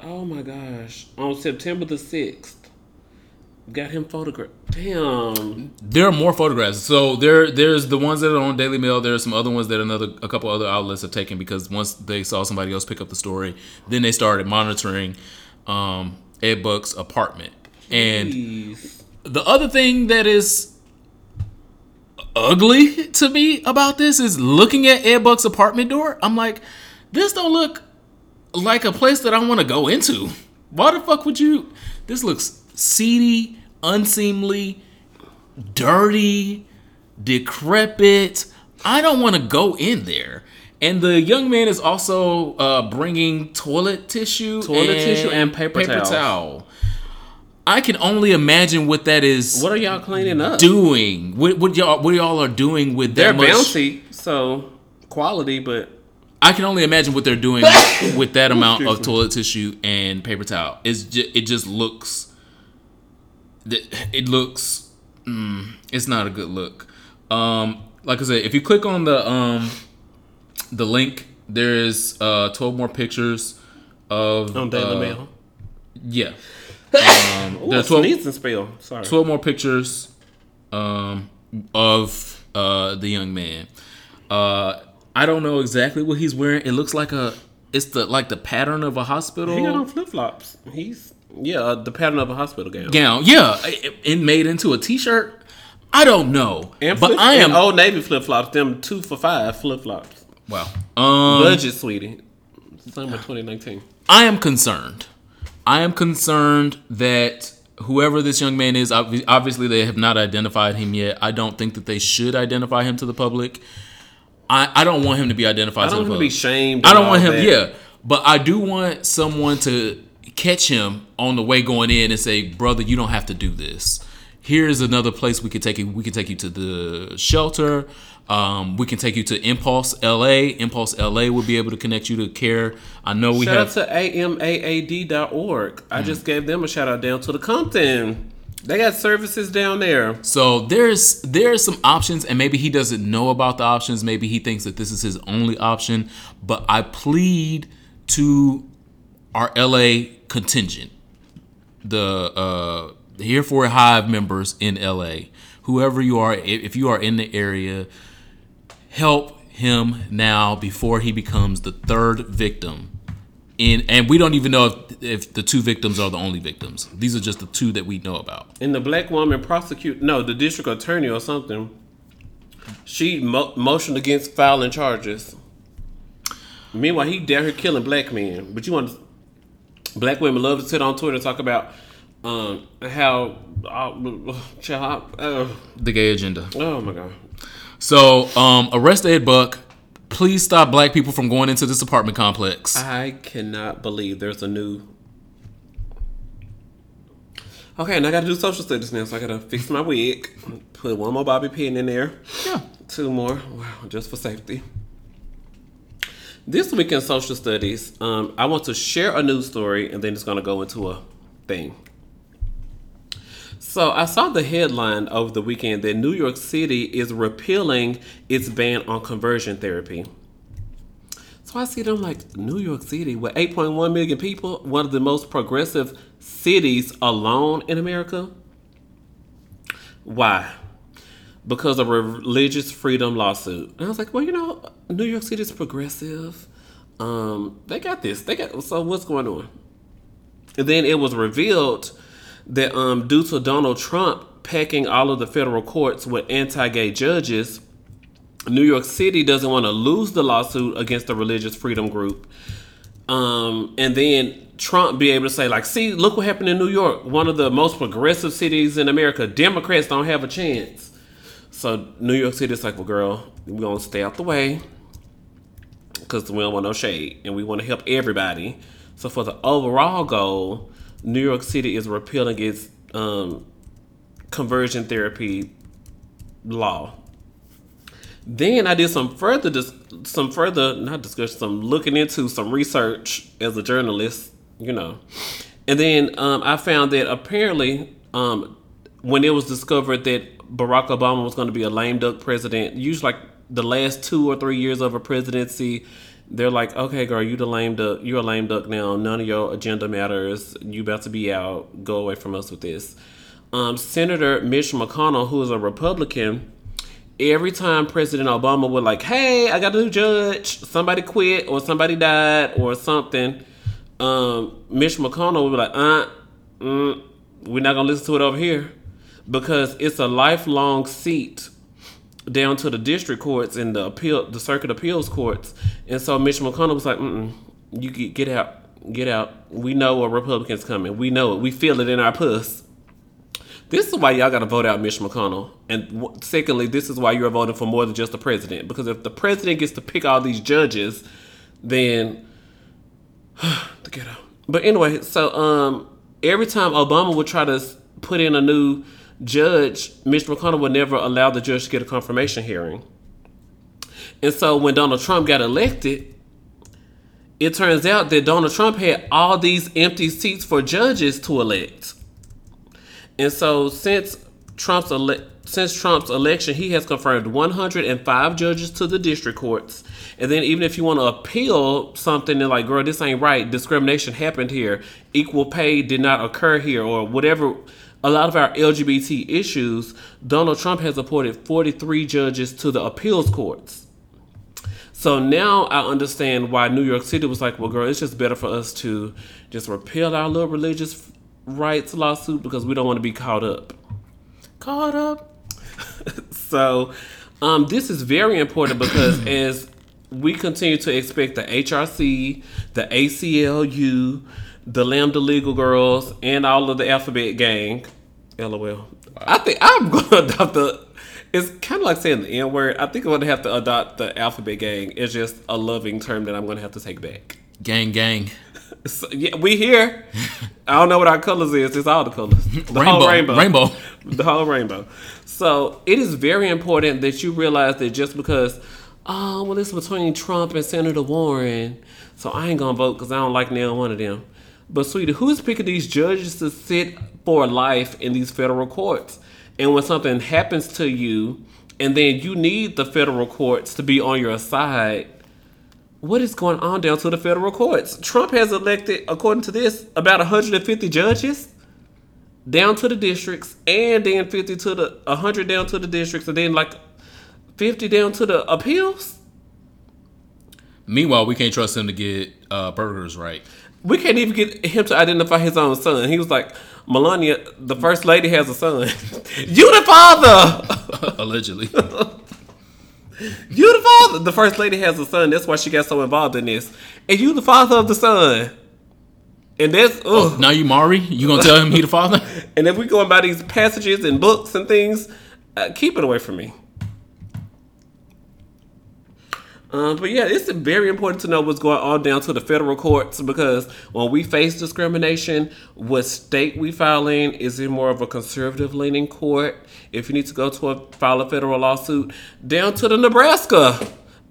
Oh my gosh, on September the 6th. Got him photographed. Damn. There are more photographs. So there, there's the ones that are on Daily Mail. There are some other ones that another, a couple other outlets have taken because once they saw somebody else pick up the story, then they started monitoring um, Ed Buck's apartment. And Jeez. the other thing that is ugly to me about this is looking at Ed Buck's apartment door. I'm like, this don't look like a place that I want to go into. Why the fuck would you? This looks seedy, unseemly, dirty, decrepit. I don't want to go in there. And the young man is also uh, bringing toilet tissue, Toilet tissue and paper towels. towel. I can only imagine what that is What are y'all cleaning up? doing. What, what y'all what y'all are doing with They're that much? bouncy, so quality, but I can only imagine what they're doing with that amount of toilet tissue and paper towel. It's just, it just looks. It looks. Mm, it's not a good look. Um, like I said, if you click on the um, the link, there's uh 12 more pictures of on Daily uh, Mail. Yeah. Um, Ooh, there are a 12, sneezing spell. Sorry. 12 more pictures um, of uh, the young man. Uh, I don't know exactly what he's wearing. It looks like a it's the like the pattern of a hospital He got on flip flops. He's yeah, uh, the pattern of a hospital gown. gown. Yeah, it, it made into a t-shirt. I don't know, And but flip, I am Old Navy flip flops. Them two for five flip flops. wow. Um, Budget, sweetie. Summer 2019. I am concerned. I am concerned that whoever this young man is, obviously they have not identified him yet. I don't think that they should identify him to the public. I, I don't want him to be identified I don't want to be shamed. I don't want him, that. yeah. But I do want someone to catch him on the way going in and say, brother, you don't have to do this. Here's another place we could take you. We can take you to the shelter. Um, we can take you to Impulse LA. Impulse LA will be able to connect you to care. I know we Shout have out to amaad.org. I just gave them a shout out down to the Compton. They got services down there. So there's there's some options, and maybe he doesn't know about the options. Maybe he thinks that this is his only option. But I plead to our LA contingent, the uh, here for a hive members in LA, whoever you are, if you are in the area, help him now before he becomes the third victim. In and we don't even know if if the two victims are the only victims. These are just the two that we know about. And the black woman prosecute no, the district attorney or something. She mo- motioned against filing charges. Meanwhile, he down here killing black men. But you want black women love to sit on Twitter and talk about um, how uh, child, uh, The gay agenda. oh my god. So, um, arrest Ed Buck. Please stop black people from going into this apartment complex. I cannot believe there's a new. Okay, and I gotta do social studies now, so I gotta fix my wig, put one more bobby pin in there, Yeah. two more, wow, just for safety. This week in social studies, um, I want to share a news story, and then it's gonna go into a thing. So I saw the headline over the weekend that New York City is repealing its ban on conversion therapy. So I see them like New York City with 8.1 million people, one of the most progressive cities alone in America. Why? Because of a religious freedom lawsuit. And I was like, well, you know, New York City is progressive. Um, they got this. They got so what's going on? And then it was revealed that um, due to Donald Trump packing all of the federal courts with anti-gay judges, New York City doesn't want to lose the lawsuit against the religious freedom group. Um, and then Trump be able to say, like, see, look what happened in New York, one of the most progressive cities in America. Democrats don't have a chance. So New York City is like, well, girl, we're gonna stay out the way because we don't want no shade and we want to help everybody. So for the overall goal, New York City is repealing its um, conversion therapy law. Then I did some further, dis- some further, not discussion, some looking into some research as a journalist, you know. And then um, I found that apparently, um, when it was discovered that Barack Obama was going to be a lame duck president, usually like the last two or three years of a presidency, they're like, okay, girl, you the lame duck, you're a lame duck now. None of your agenda matters. You about to be out. Go away from us with this. um, Senator Mitch McConnell, who is a Republican, every time President Obama would like, "Hey, I got a new judge. Somebody quit, or somebody died, or something," um, Mitch McConnell would be like, "Uh, mm, we're not gonna listen to it over here," because it's a lifelong seat down to the district courts and the appeal, the circuit appeals courts, and so Mitch McConnell was like, Mm-mm, "You get, get out, get out. We know a Republican's coming. We know it. We feel it in our puss." This is why y'all got to vote out Mitch McConnell. And secondly, this is why you're voting for more than just the president. Because if the president gets to pick all these judges, then the ghetto. But anyway, so um, every time Obama would try to put in a new judge, Mitch McConnell would never allow the judge to get a confirmation hearing. And so when Donald Trump got elected, it turns out that Donald Trump had all these empty seats for judges to elect. And so since Trump's since Trump's election, he has confirmed 105 judges to the district courts. And then even if you want to appeal something and like, girl, this ain't right, discrimination happened here, equal pay did not occur here, or whatever. A lot of our LGBT issues, Donald Trump has appointed 43 judges to the appeals courts. So now I understand why New York City was like, well, girl, it's just better for us to just repeal our little religious rights lawsuit because we don't want to be caught up. Caught up. So um, this is very important because as we continue to expect the HRC, the ACLU, the Lambda Legal Girls, and all of the Alphabet Gang, LOL. I think I'm going to adopt the. It's kind of like saying the N word. I think I'm going to have to adopt the Alphabet Gang. It's just a loving term that I'm going to have to take back. Gang, gang. So, yeah, we here. I don't know what our colors is. It's all the colors. The Rainbow. whole rainbow. Rainbow. The whole rainbow. So it is very important that you realize that just because, oh, well, it's between Trump and Senator Warren, so I ain't gonna vote because I don't like neither one of them. But sweetie, who's picking these judges to sit for life in these federal courts? And when something happens to you, and then you need the federal courts to be on your side, what is going on down to the federal courts? Trump has elected, according to this, about 150 judges down to the districts, and then 50 to the 100 down to the districts, and then like 50 down to the appeals. Meanwhile, we can't trust him to get uh, burgers right. We can't even get him to identify his own son. He was like, Melania, the first lady has a son. you the father. Allegedly. You the father. The first lady has a son. That's why she got so involved in this. And you the father of the son. And that's ugh. now you Mari? You gonna tell him he the father? And if we going by these passages and books and things, uh, keep it away from me. Um, but yeah, it's very important to know what's going on down to the federal courts because when we face discrimination, what state we file in is it more of a conservative leaning court? If you need to go to a file a federal lawsuit, down to the Nebraska.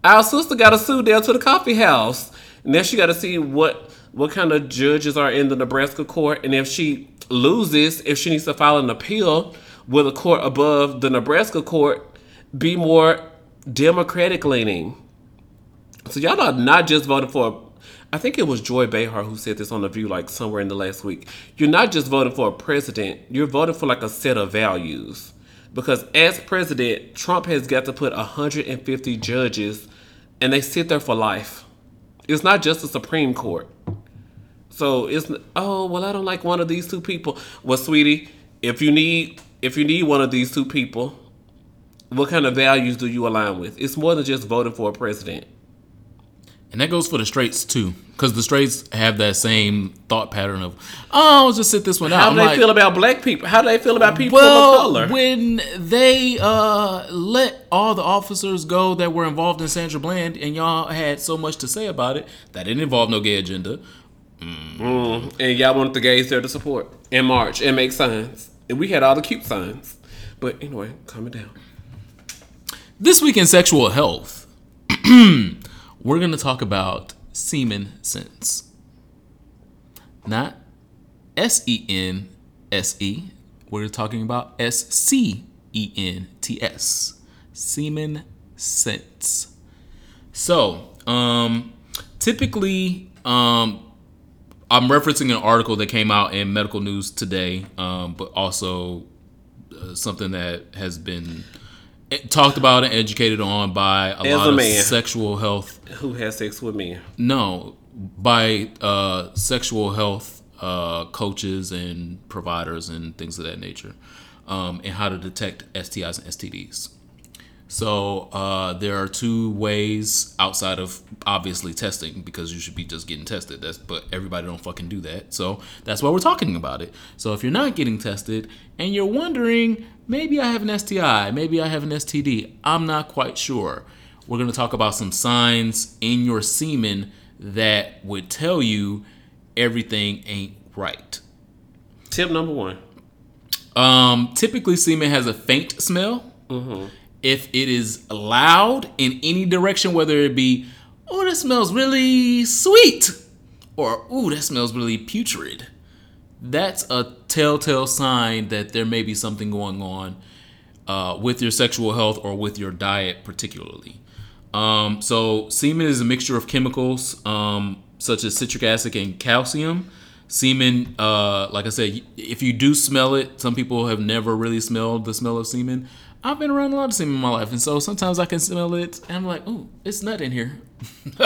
Our sister got a suit down to the coffee house. Then she got to see what what kind of judges are in the Nebraska court, and if she loses, if she needs to file an appeal, will the court above the Nebraska court be more Democratic leaning? So y'all are not just voting for. I think it was Joy Behar who said this on the View, like somewhere in the last week. You're not just voting for a president. You're voting for like a set of values. Because as president, Trump has got to put 150 judges, and they sit there for life. It's not just the Supreme Court. So it's oh well, I don't like one of these two people. Well, sweetie, if you need if you need one of these two people, what kind of values do you align with? It's more than just voting for a president. And that goes for the straights too, because the straights have that same thought pattern of, oh, I'll just sit this one out. How I'm do they like, feel about black people? How do they feel about people of well, color? when they uh, let all the officers go that were involved in Sandra Bland, and y'all had so much to say about it, that didn't involve no gay agenda. and y'all wanted the gays there to support and march and make signs. And we had all the cute signs. But anyway, calm it down. This week in sexual health, we're going to talk about semen sense. Not S E N S E. We're talking about S C E N T S. Semen sense. So, um, typically, um, I'm referencing an article that came out in Medical News today, um, but also uh, something that has been talked about and educated on by a As lot a of sexual health Who has sex with me? no, by uh, sexual health uh, coaches and providers and things of that nature, um, and how to detect STIs and STDs. So uh, there are two ways outside of obviously testing because you should be just getting tested. That's but everybody don't fucking do that. So that's why we're talking about it. So if you're not getting tested and you're wondering, maybe I have an STI, maybe I have an STD, I'm not quite sure. We're gonna talk about some signs in your semen that would tell you everything ain't right. Tip number one. Um, typically, semen has a faint smell. If it is loud in any direction, whether it be, oh, that smells really sweet, or ooh, that smells really putrid, that's a telltale sign that there may be something going on uh, with your sexual health or with your diet, particularly. Um, so, semen is a mixture of chemicals um, such as citric acid and calcium. Semen, uh, like I said, if you do smell it, some people have never really smelled the smell of semen. I've been around a lot of semen in my life, and so sometimes I can smell it, and I'm like, "Oh, it's nut in here,"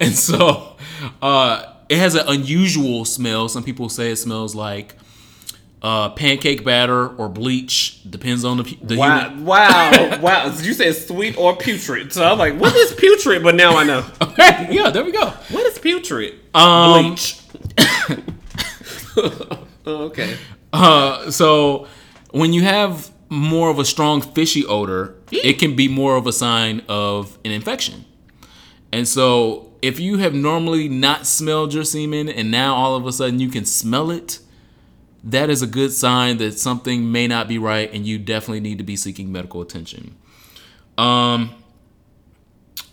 and so uh, it has an unusual smell. Some people say it smells like uh, pancake batter or bleach. Depends on the, the Wow, human. wow, wow. You said sweet or putrid. So I'm like, what is putrid? But now I know. Okay, yeah, there we go. What is putrid? Um, Bleach. Oh, okay. Uh, so when you have more of a strong fishy odor, it can be more of a sign of an infection. And so if you have normally not smelled your semen and now all of a sudden you can smell it, that is a good sign that something may not be right and you definitely need to be seeking medical attention. Um,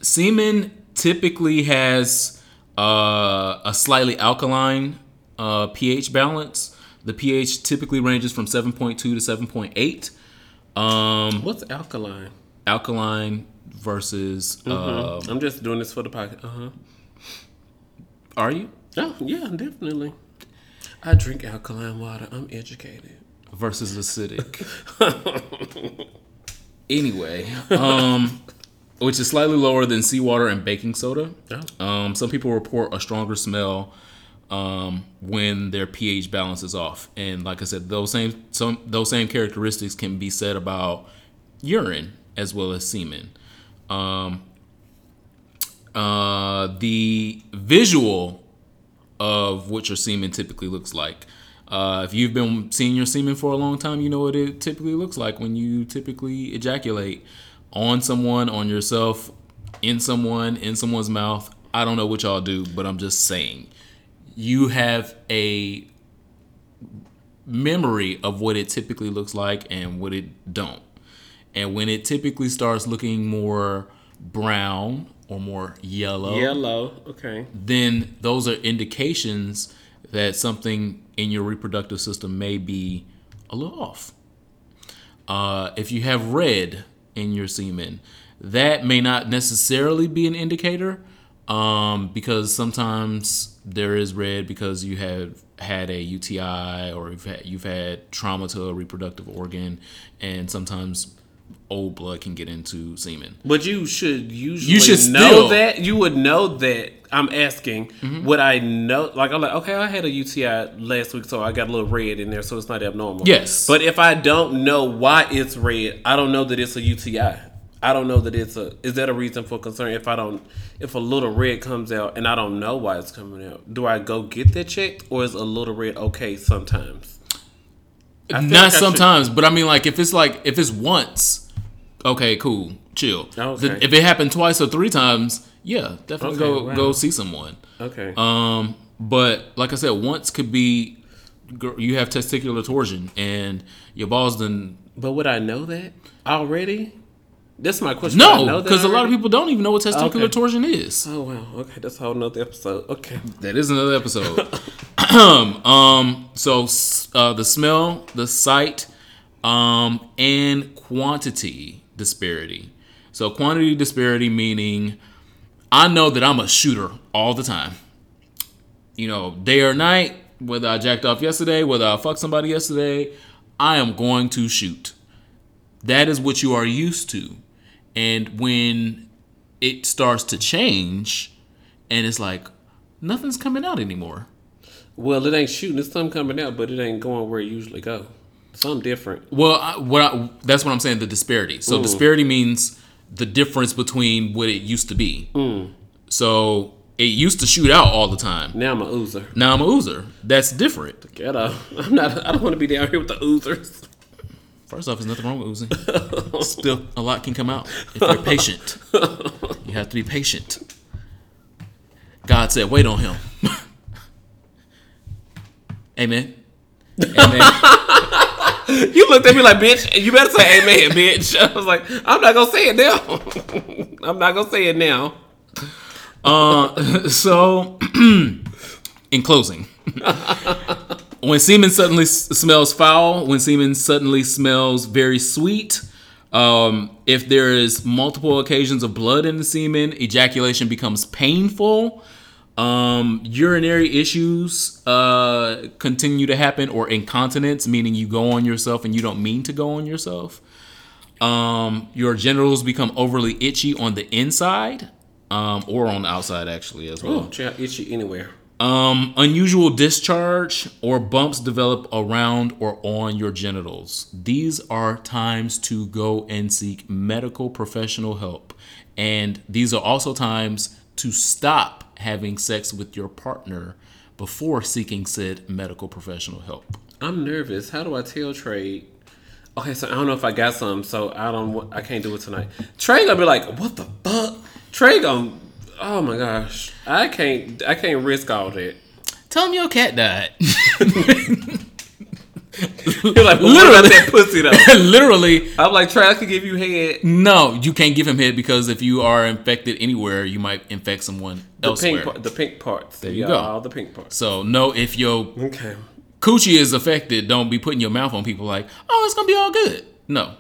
semen typically has uh, a slightly alkaline uh, pH balance. The pH typically ranges from 7.2 to 7.8. Um, What's alkaline? alkaline versus. Uh, I'm just doing this for the pocket. Uh huh. are you? Oh yeah, definitely. I drink alkaline water. I'm educated. versus acidic. anyway, um, which is slightly lower than seawater and baking soda. Oh. Um, some people report a stronger smell um, when their pH balance is off, and like I said, those same some those same characteristics can be said about urine as well as semen. Um, uh, the visual of what your semen typically looks like. Uh, if you've been seeing your semen for a long time, you know what it typically looks like when you typically ejaculate on someone, on yourself, in someone, in someone's mouth. I don't know what y'all do, but I'm just saying. You have a memory of what it typically looks like and what it don't. And when it typically starts looking more brown or more yellow, Yellow. Okay. then those are indications that something in your reproductive system may be a little off. Uh, if you have red in your semen, that may not necessarily be an indicator um, because sometimes there is red because you have had a UTI or you've had, you've had trauma to a reproductive organ, and sometimes old blood can get into semen. But you should usually you should know still- that. You would know that. I'm asking, Mm-hmm. would I know? Like, I'm like, okay, I had a UTI last week, so I got a little red in there, so it's not abnormal. Yes. But if I don't know why it's red, I don't know that it's a UTI. I don't know that it's a. Is that a reason for concern? If I don't, if a little red comes out and I don't know why it's coming out, do I go get that checked, or is a little red okay sometimes? Not like should- sometimes, but I mean, like if it's like if it's once, okay, cool, chill. Okay. The- if it happened twice or three times, yeah, definitely Okay, go wow. go see someone. Okay. Um, but like I said, once could be you have testicular torsion and your balls then but would I know that already? That's my question. Would I know no, because a lot of people don't even know what testicular Okay. torsion is. Oh wow. Okay, that's a whole nother episode. Okay. That is another episode. um, so uh, the smell, the sight, um, and quantity disparity. So quantity disparity meaning I know that I'm a shooter all the time. you know, day or night, whether I jacked off yesterday, whether I fucked somebody yesterday, I am going to shoot. That is what you are used to. And when it starts to change and it's like nothing's coming out anymore. Well, it ain't shooting. It's something coming out, but it ain't going where it usually go. Something different. Well, I, what I, that's what I'm saying. The disparity. So mm. disparity means the difference between what it used to be. Mm. So it used to shoot out all the time. Now I'm a oozer. Now I'm a oozer. That's different. Get up. I'm not. I don't want to be down here with the oozers. First off, there's nothing wrong with oozing. Still, a lot can come out if you're patient. You have to be patient. God said, "Wait on him." Amen. Amen. You looked at me like, bitch. You better say amen, bitch. I was like, I'm not gonna say it now. I'm not gonna say it now. Uh, so, in closing, when semen suddenly s- smells foul, when semen suddenly smells very sweet, um, if there is multiple occasions of blood in the semen, ejaculation becomes painful. Um, urinary issues uh, continue to happen, or incontinence, meaning you go on yourself and you don't mean to go on yourself. Um, your genitals become overly itchy on the inside, um, or on the outside actually as well. Oh, child, itchy anywhere. Um, unusual discharge or bumps develop around or on your genitals. These are times to go and seek medical professional help. And these are also times to stop having sex with your partner before seeking said medical professional help. I'm nervous. How do I tell Trey? Okay, so I don't know if I got some, so I don't. I can't do it tonight. Trey gonna be like, "What the fuck?" Trey gonna. Oh my gosh, I can't. I can't risk all that. Tell him your cat died. You're like, well, what that pussy though? Literally, I'm like, I could give you head. no, you can't give him head because if you are infected anywhere, you might infect someone The elsewhere. pink, part, the pink parts. There you you go. All the pink parts. So no, if your Okay. coochie is affected, don't be putting your mouth on people like, oh, it's gonna be all good. No.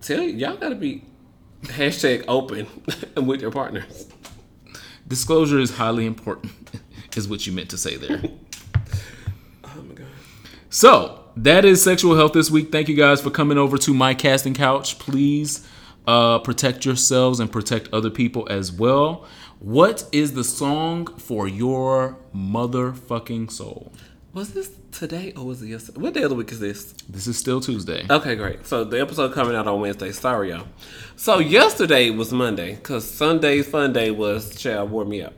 Tell you, y'all gotta be hashtag open with your partners. Disclosure is highly important, is what you meant to say there. Oh my god. So that is sexual health this week. Thank you guys for coming over to my casting couch. Please uh, protect yourselves and protect other people as well. What is the song for your motherfucking soul? Was this today or was it yesterday? What day of the week is this? This is still Tuesday. Okay, great. So the episode coming out on Wednesday. Sorry, y'all. So yesterday was Monday because Sunday's fun day was child wore me up.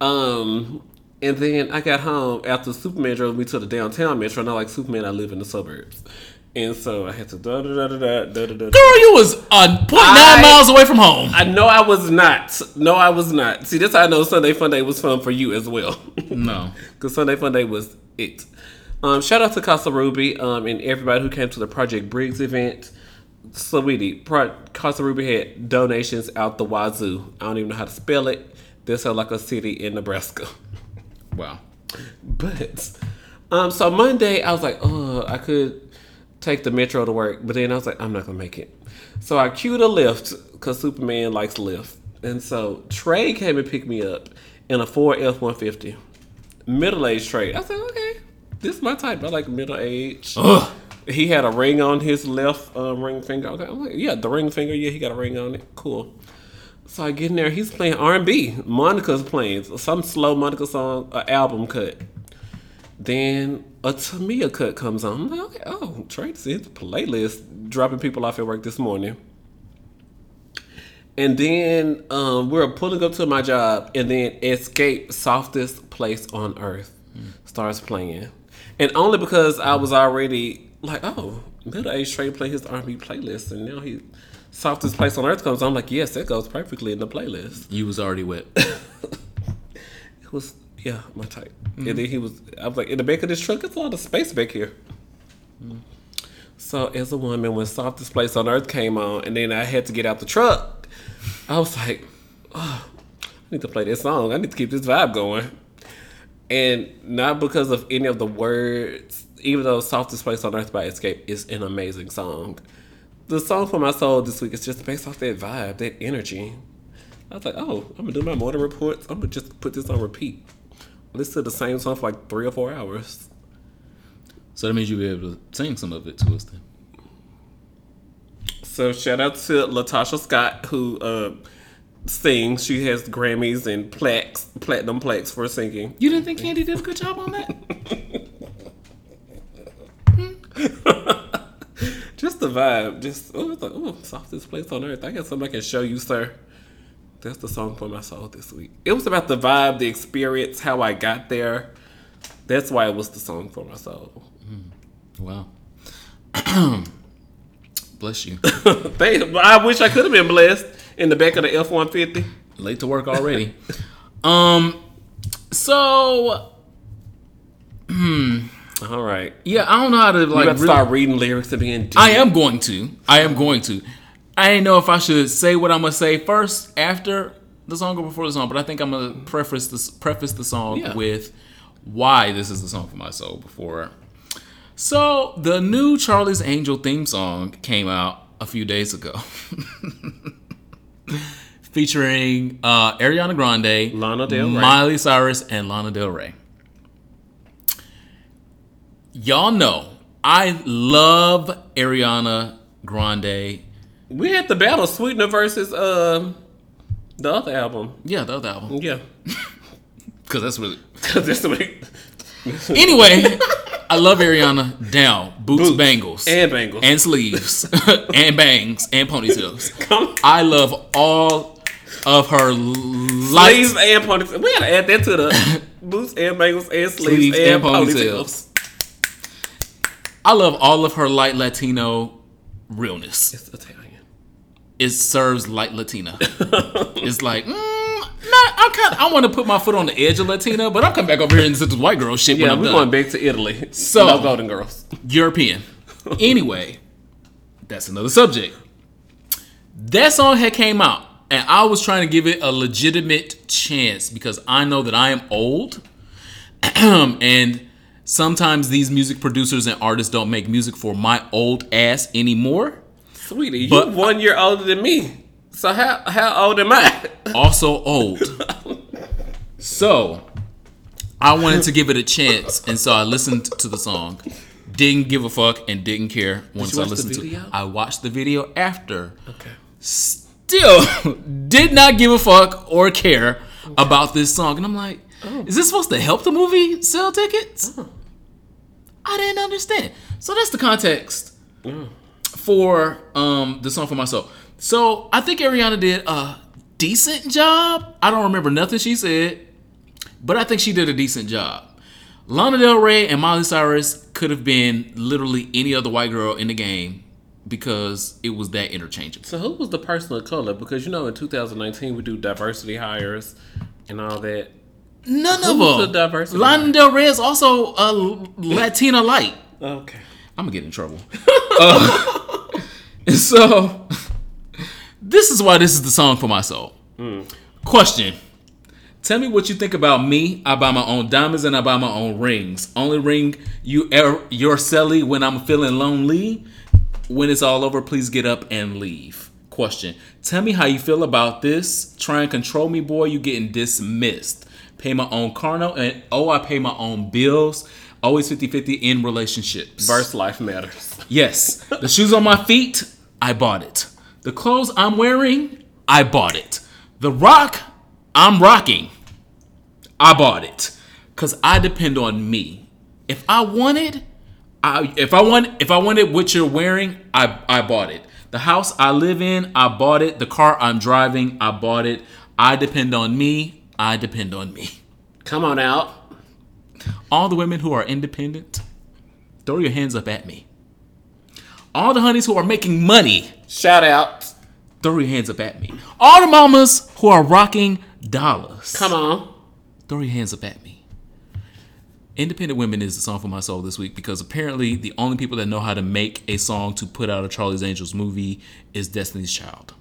Um, and then I got home after Superman drove me to the downtown metro. And I like Superman, I live in the suburbs, and so I had to da da da da da da da. da. Girl, you was uh, 0.9 I- miles away from home. I know I was not. No, I was not. See, that's how I know Sunday Fun Day was fun for you as well. no. Because Sunday Fun Day was it. Um, shout out to Casa Ruby um, and everybody who came to the Project Briggs event. Sweetie, Pro- Casa Ruby had donations out the wazoo. I don't even know how to spell it. This sounds like a city in Nebraska. Wow. But um, so Monday I was like, oh, I could take the metro to work, but then I was like, I'm not gonna make it. So I queued a lift because Superman likes Lyft, and so Trey came and picked me up in a Ford F one fifty, middle aged Trey. I said, okay, this is my type. I like middle age. Ugh. He had a ring on his left um, ring finger. Okay, I'm like, yeah, the ring finger. Yeah, he got a ring on it. Cool. So I get in there. He's playing R and B. Monica's playing some slow Monica song, an album cut. Then a Tamia cut comes on. I'm like, okay, oh, his playlist, dropping people off at work this morning. And then um, we're pulling up to my job, and then Xscape, Softest Place on Earth, starts playing. And only because I was already like, oh, middle aged Trey play his R&B playlist, and now he Softest Place on Earth comes. I'm like, yes, that goes perfectly in the playlist. You was already wet. It was yeah, my type. And mm. then he was I was like, in the back of this truck, it's a lot of space back here. Mm. So as a woman, when Softest Place on Earth came on, and then I had to get out the truck, I was like, oh, I need to play this song. I need to keep this vibe going. And not because of any of the words, even though Softest Place on Earth by Xscape is an amazing song. The song for my soul this week is just based off that vibe, that energy. I was like, oh, I'm gonna do my morning reports. I'm gonna just put this on repeat listen to the same song for like three or four hours. So that means you'll be able to sing some of it to us then. So shout out to LaTocha Scott who uh, sings. She has Grammys and plaques, platinum plaques for singing. You didn't think Kandi did a good job on that? Hmm? Just the vibe. Just oh, it's like, oh, softest place on earth. I guess somebody can show you, sir. That's the song for my soul this week. It was about the vibe, the experience, how I got there. That's why it was the song for my soul. Hmm. wow. Bless you. I wish I could have been blessed in the back of the F one fifty. Late to work already. um. So All right, yeah, I don't know how to you like. to really- start reading lyrics and being. I am going to. I am going to. I didn't know if I should say what I'm gonna say first after the song or before the song, but I think I'm gonna preface this preface the song Yeah. with why this is the song for my soul before. So the new Charlie's Angel theme song came out a few days ago. Featuring uh, Ariana Grande, Lana Del Rey. Miley Cyrus, and Lana Del Rey. Y'all know I love Ariana Grande. We had the battle Sweetener versus um the other album. Yeah, the other album. Yeah, Because that's really. this week Anyway, I love Ariana down. Boots, Boots bangles. and bangles. and sleeves. and bangs. And ponytails. Come I love all of her light sleeves and ponytails. We gotta add that to the boots and bangles and sleeves, Sleeves and, and ponytails. I love all of her light Latino realness. It's Italian. It serves light Latina. it's like, mm, I'm kind. I want to put my foot on the edge of Latina, but I'm coming back over here into this white girl shit Yeah, we're done. going back to Italy. So- no Golden Girls. European. Anyway, that's another subject. That song had came out, and I was trying to give it a legitimate chance because I know that I am old, and sometimes these music producers and artists don't make music for my old ass anymore. Sweetie, you But- one year older than me. So how how old am I? also old. So I wanted to give it a chance, and so I listened to the song. Didn't give a fuck and didn't care once you I listened to it. I watched the video after. Okay. Still did not give a fuck or care about this song. And I'm like, is this supposed to help the movie sell tickets? I didn't understand. So that's the context for um the song for myself. So I think Ariana did a decent job. I don't remember nothing she said, but I think she did a decent job. Lana Del Rey and Miley Cyrus could have been literally any other white girl in the game because it was that interchangeable. So who was the person of color? Because you know in 2019 we do diversity hires and all that. None Who of was them. the diversity Lana Del Rey is also a Latina light. Okay. I'm gonna get in trouble. Uh, and so, this is why this is the song for my soul. Question: Tell me what you think about me. I buy my own diamonds and I buy my own rings. Only ring you ever your celly when I'm feeling lonely. When it's all over, please get up and leave. Question: Tell me how you feel about this. Try and control me, boy. You getting dismissed. Pay my own car note and oh, I pay my own bills. Always 50-50 in relationships. Verse life matters. Yes. The shoes on my feet, I bought it. The clothes I'm wearing, I bought it. The rock I'm rocking, I bought it. Cause I depend on me. If I wanted, I if I want if I wanted what you're wearing, I I bought it. The house I live in, I bought it. The car I'm driving, I bought it. I depend on me. I depend on me. Come on out. All the women who are independent, throw your hands up at me. All the honeys who are making money, Shout out. throw your hands up at me. All the mamas who are rocking dollars, Come on. throw your hands up at me. Independent Women is the song for my soul this week because apparently the only people that know how to make a song to put out a Charlie's Angels movie is Destiny's Child.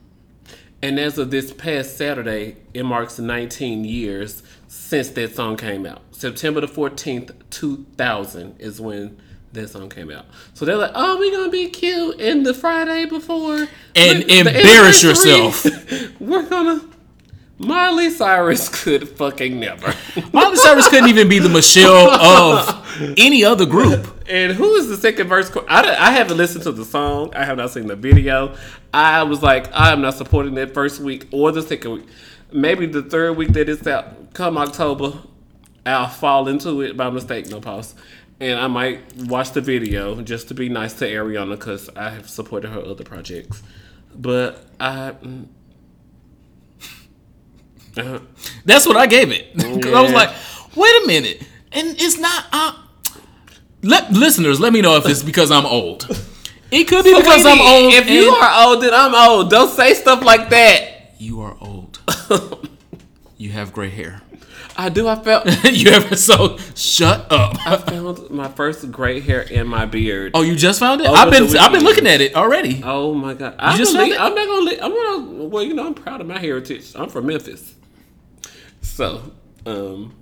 And as of this past Saturday, it marks 19 years since that song came out. September the 14th, 2000 is when that song came out. So they're like, oh, we're going to be cute. And the Friday before. And embarrass yourself. we're to. Miley Cyrus could fucking never. Miley Cyrus couldn't even be the Michelle of any other group. And who is the second verse? I, I haven't listened to the song. I have not seen the video. I was like, I am not supporting that first week or the second week. Maybe the third week that it's out, come October, I'll fall into it by mistake, no pause. And I might watch the video just to be nice to Ariana because I have supported her other projects. But I. mm, uh, That's what I gave it. 'Cause I was like, wait a minute. And it's not. Uh, let listeners let me know if it's because I'm old. It could be because I'm old. If you are old, then I'm old. Don't say stuff like that. you are old. you have gray hair. I do. I felt. you ever so shut up. I found my first gray hair in my beard. Oh, you just found it? I've been I've been looking at it already. Oh my god! I just believe, found it? I'm not gonna. li- I'm gonna. Well, you know, I'm proud of my heritage. I'm from Memphis, so um,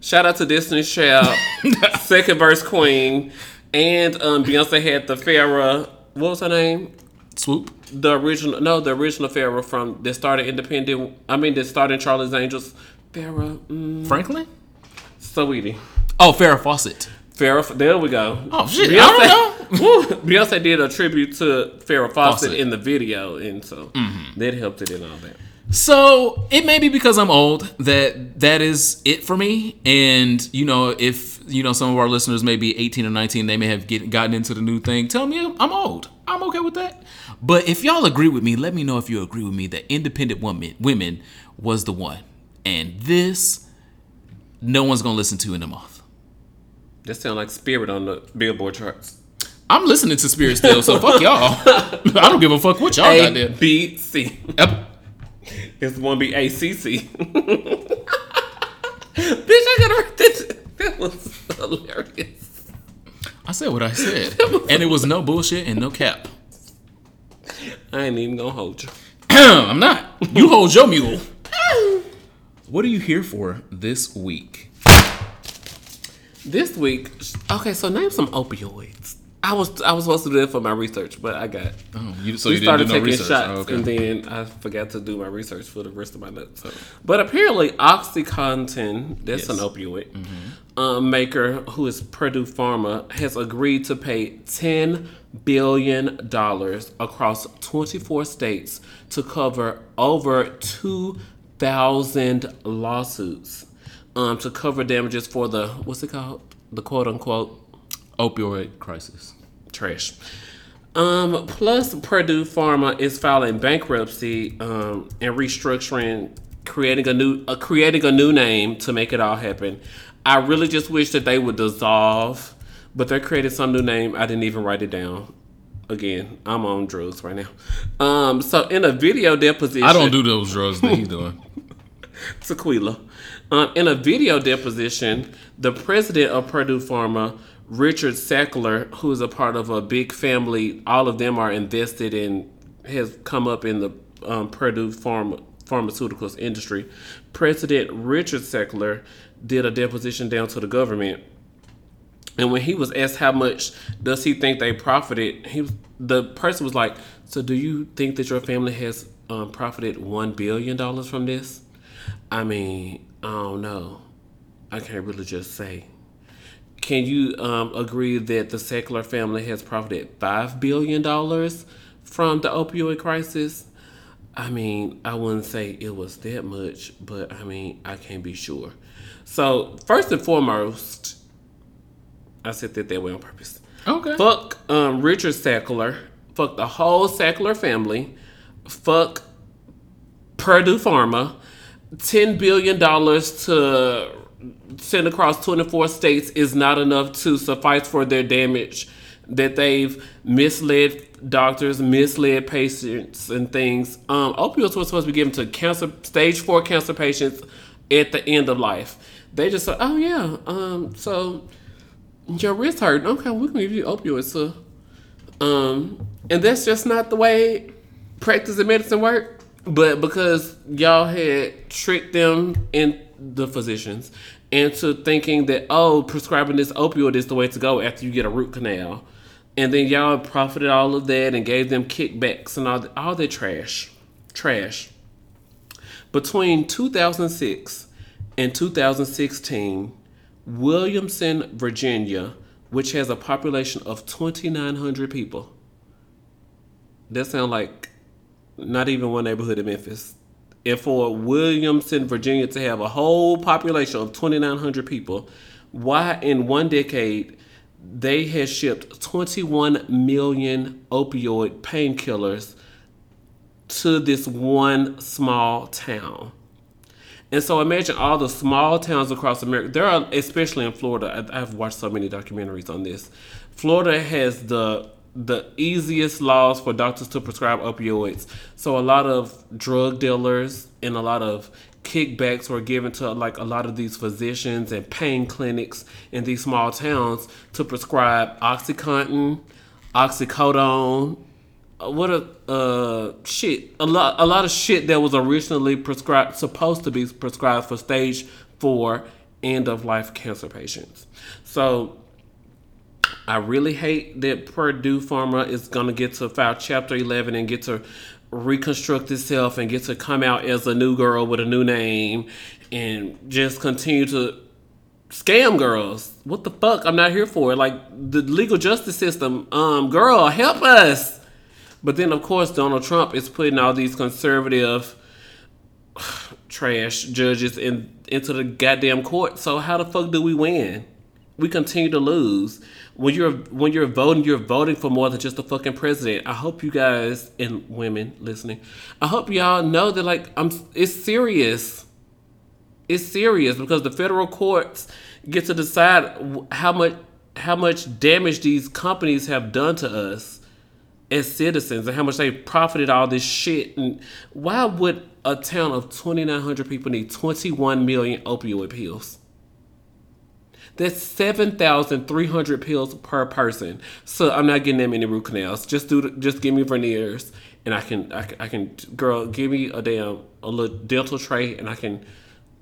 shout out to Destiny's Child, second verse queen, and um, Beyonce had the Farrah. What was her name? Swoop. The original, no, the original Farrah from that started independent. I mean, that started Charlie's Angels. Farrah, mm, Franklin? sweetie. Oh, Farrah Fawcett. Farrah, there we go. Oh, shit, I don't know. Woo, Beyonce did a tribute to Farrah Fawcett, Fawcett. in the video, and so that helped it and all that. So it may be because I'm old that that is it for me. And you know, if you know some of our listeners may be 18 or 19, they may have get, gotten into the new thing. Tell me I'm old. I'm okay with that. But if y'all agree with me, let me know if you agree with me that independent woman women was the one. And this, no one's gonna listen to in a month. That sound like Spirit on the Billboard charts. I'm listening to Spirit still, so fuck y'all. I don't give a fuck what y'all got there. B C. Yep. It's one B A C C. Bitch, I gotta write that. That was hilarious. I said what I said, and it was no bullshit and no cap. I ain't even gonna hold you. I'm not. You hold your mule. What are you here for this week? This week, okay, so name some opioids. I was I was supposed to do that for my research, but I got Oh, you, so we you started didn't do no taking research. shots, Oh, okay. and then I forgot to do my research for the rest of my notes. But apparently, OxyContin, that's Yes. Mm-hmm. an opioid um, maker who is Purdue Pharma, has agreed to pay ten billion dollars across twenty four states to cover over two thousand lawsuits um, to cover damages for the what's it called the quote unquote Opioid crisis. trash. Um, plus, Purdue Pharma is filing bankruptcy um, and restructuring, creating a new uh, creating a new name to make it all happen. I really just wish that they would dissolve, but they're creating some new name. I didn't even write it down. Again, I'm on drugs right now. Um, so in a video deposition, I don't do those drugs that he's doing. Tequila. Um, in a video deposition, the president of Purdue Pharma, Richard Sackler, who is a part of a big family, all of them are invested in, has come up in the um, Purdue Pharma, pharmaceuticals industry. President Richard Sackler did a deposition down to the government. And when he was asked how much does he think they profited, he the person was like, "So do you think that your family has um, profited one billion dollars from this?" I mean, I don't know. I can't really just say. Can you um, agree that the Sackler family has profited five billion dollars from the opioid crisis? I mean, I wouldn't say it was that much, but I mean, I can't be sure. So first and foremost, I said that that way on purpose. Okay. Fuck um, Richard Sackler. Fuck the whole Sackler family. Fuck Purdue Pharma. $10 billion to send across 24 states is not enough to suffice for their damage that they've misled doctors, misled patients, and things. Um, opioids were supposed to be given to cancer, stage four cancer patients at the end of life. They just said, oh, yeah, um, so your wrist hurt. Okay, we can give you opioids, sir. Um, and that's just not the way practice of medicine work. But because y'all had tricked them and the physicians into thinking that oh, prescribing this opioid is the way to go after you get a root canal, and then y'all profited all of that and gave them kickbacks and all all that trash, trash. Between 2006 and 2016, Williamson, Virginia, which has a population of 2,900 people, that sounds like not even one neighborhood in Memphis. And for Williamson, Virginia to have a whole population of 2,900 people, why in one decade they had shipped 21 million opioid painkillers to this one small town. And so imagine all the small towns across America. There are, especially in Florida. I've watched so many documentaries on this. Florida has the the easiest laws for doctors to prescribe opioids. So a lot of drug dealers and a lot of kickbacks were given to like a lot of these physicians and pain clinics in these small towns to prescribe OxyContin, oxycodone, what a uh shit a lot a lot of shit that was originally prescribed supposed to be prescribed for stage four end of life cancer patients so i really hate that purdue pharma is going to get to file chapter 11 and get to reconstruct itself and get to come out as a new girl with a new name and just continue to scam girls. What the fuck? I'm not here for it. Like the legal justice system, um, girl, help us. But then of course Donald Trump is putting all these conservative trash judges in into the goddamn court. So how the fuck do we win? We continue to lose. When you're when you're voting, you're voting for more than just a fucking president. I hope you guys and women listening, I hope y'all know that like I'm it's serious it's serious because the federal courts get to decide how much how much damage these companies have done to us as citizens and how much they profited all this shit and why would a town of 2900 people need 21 million opioid pills that's 7,300 pills per person. So I'm not getting that many root canals. Just do, just give me veneers, and I can, I can, I can, girl, give me a damn a little dental tray, and I can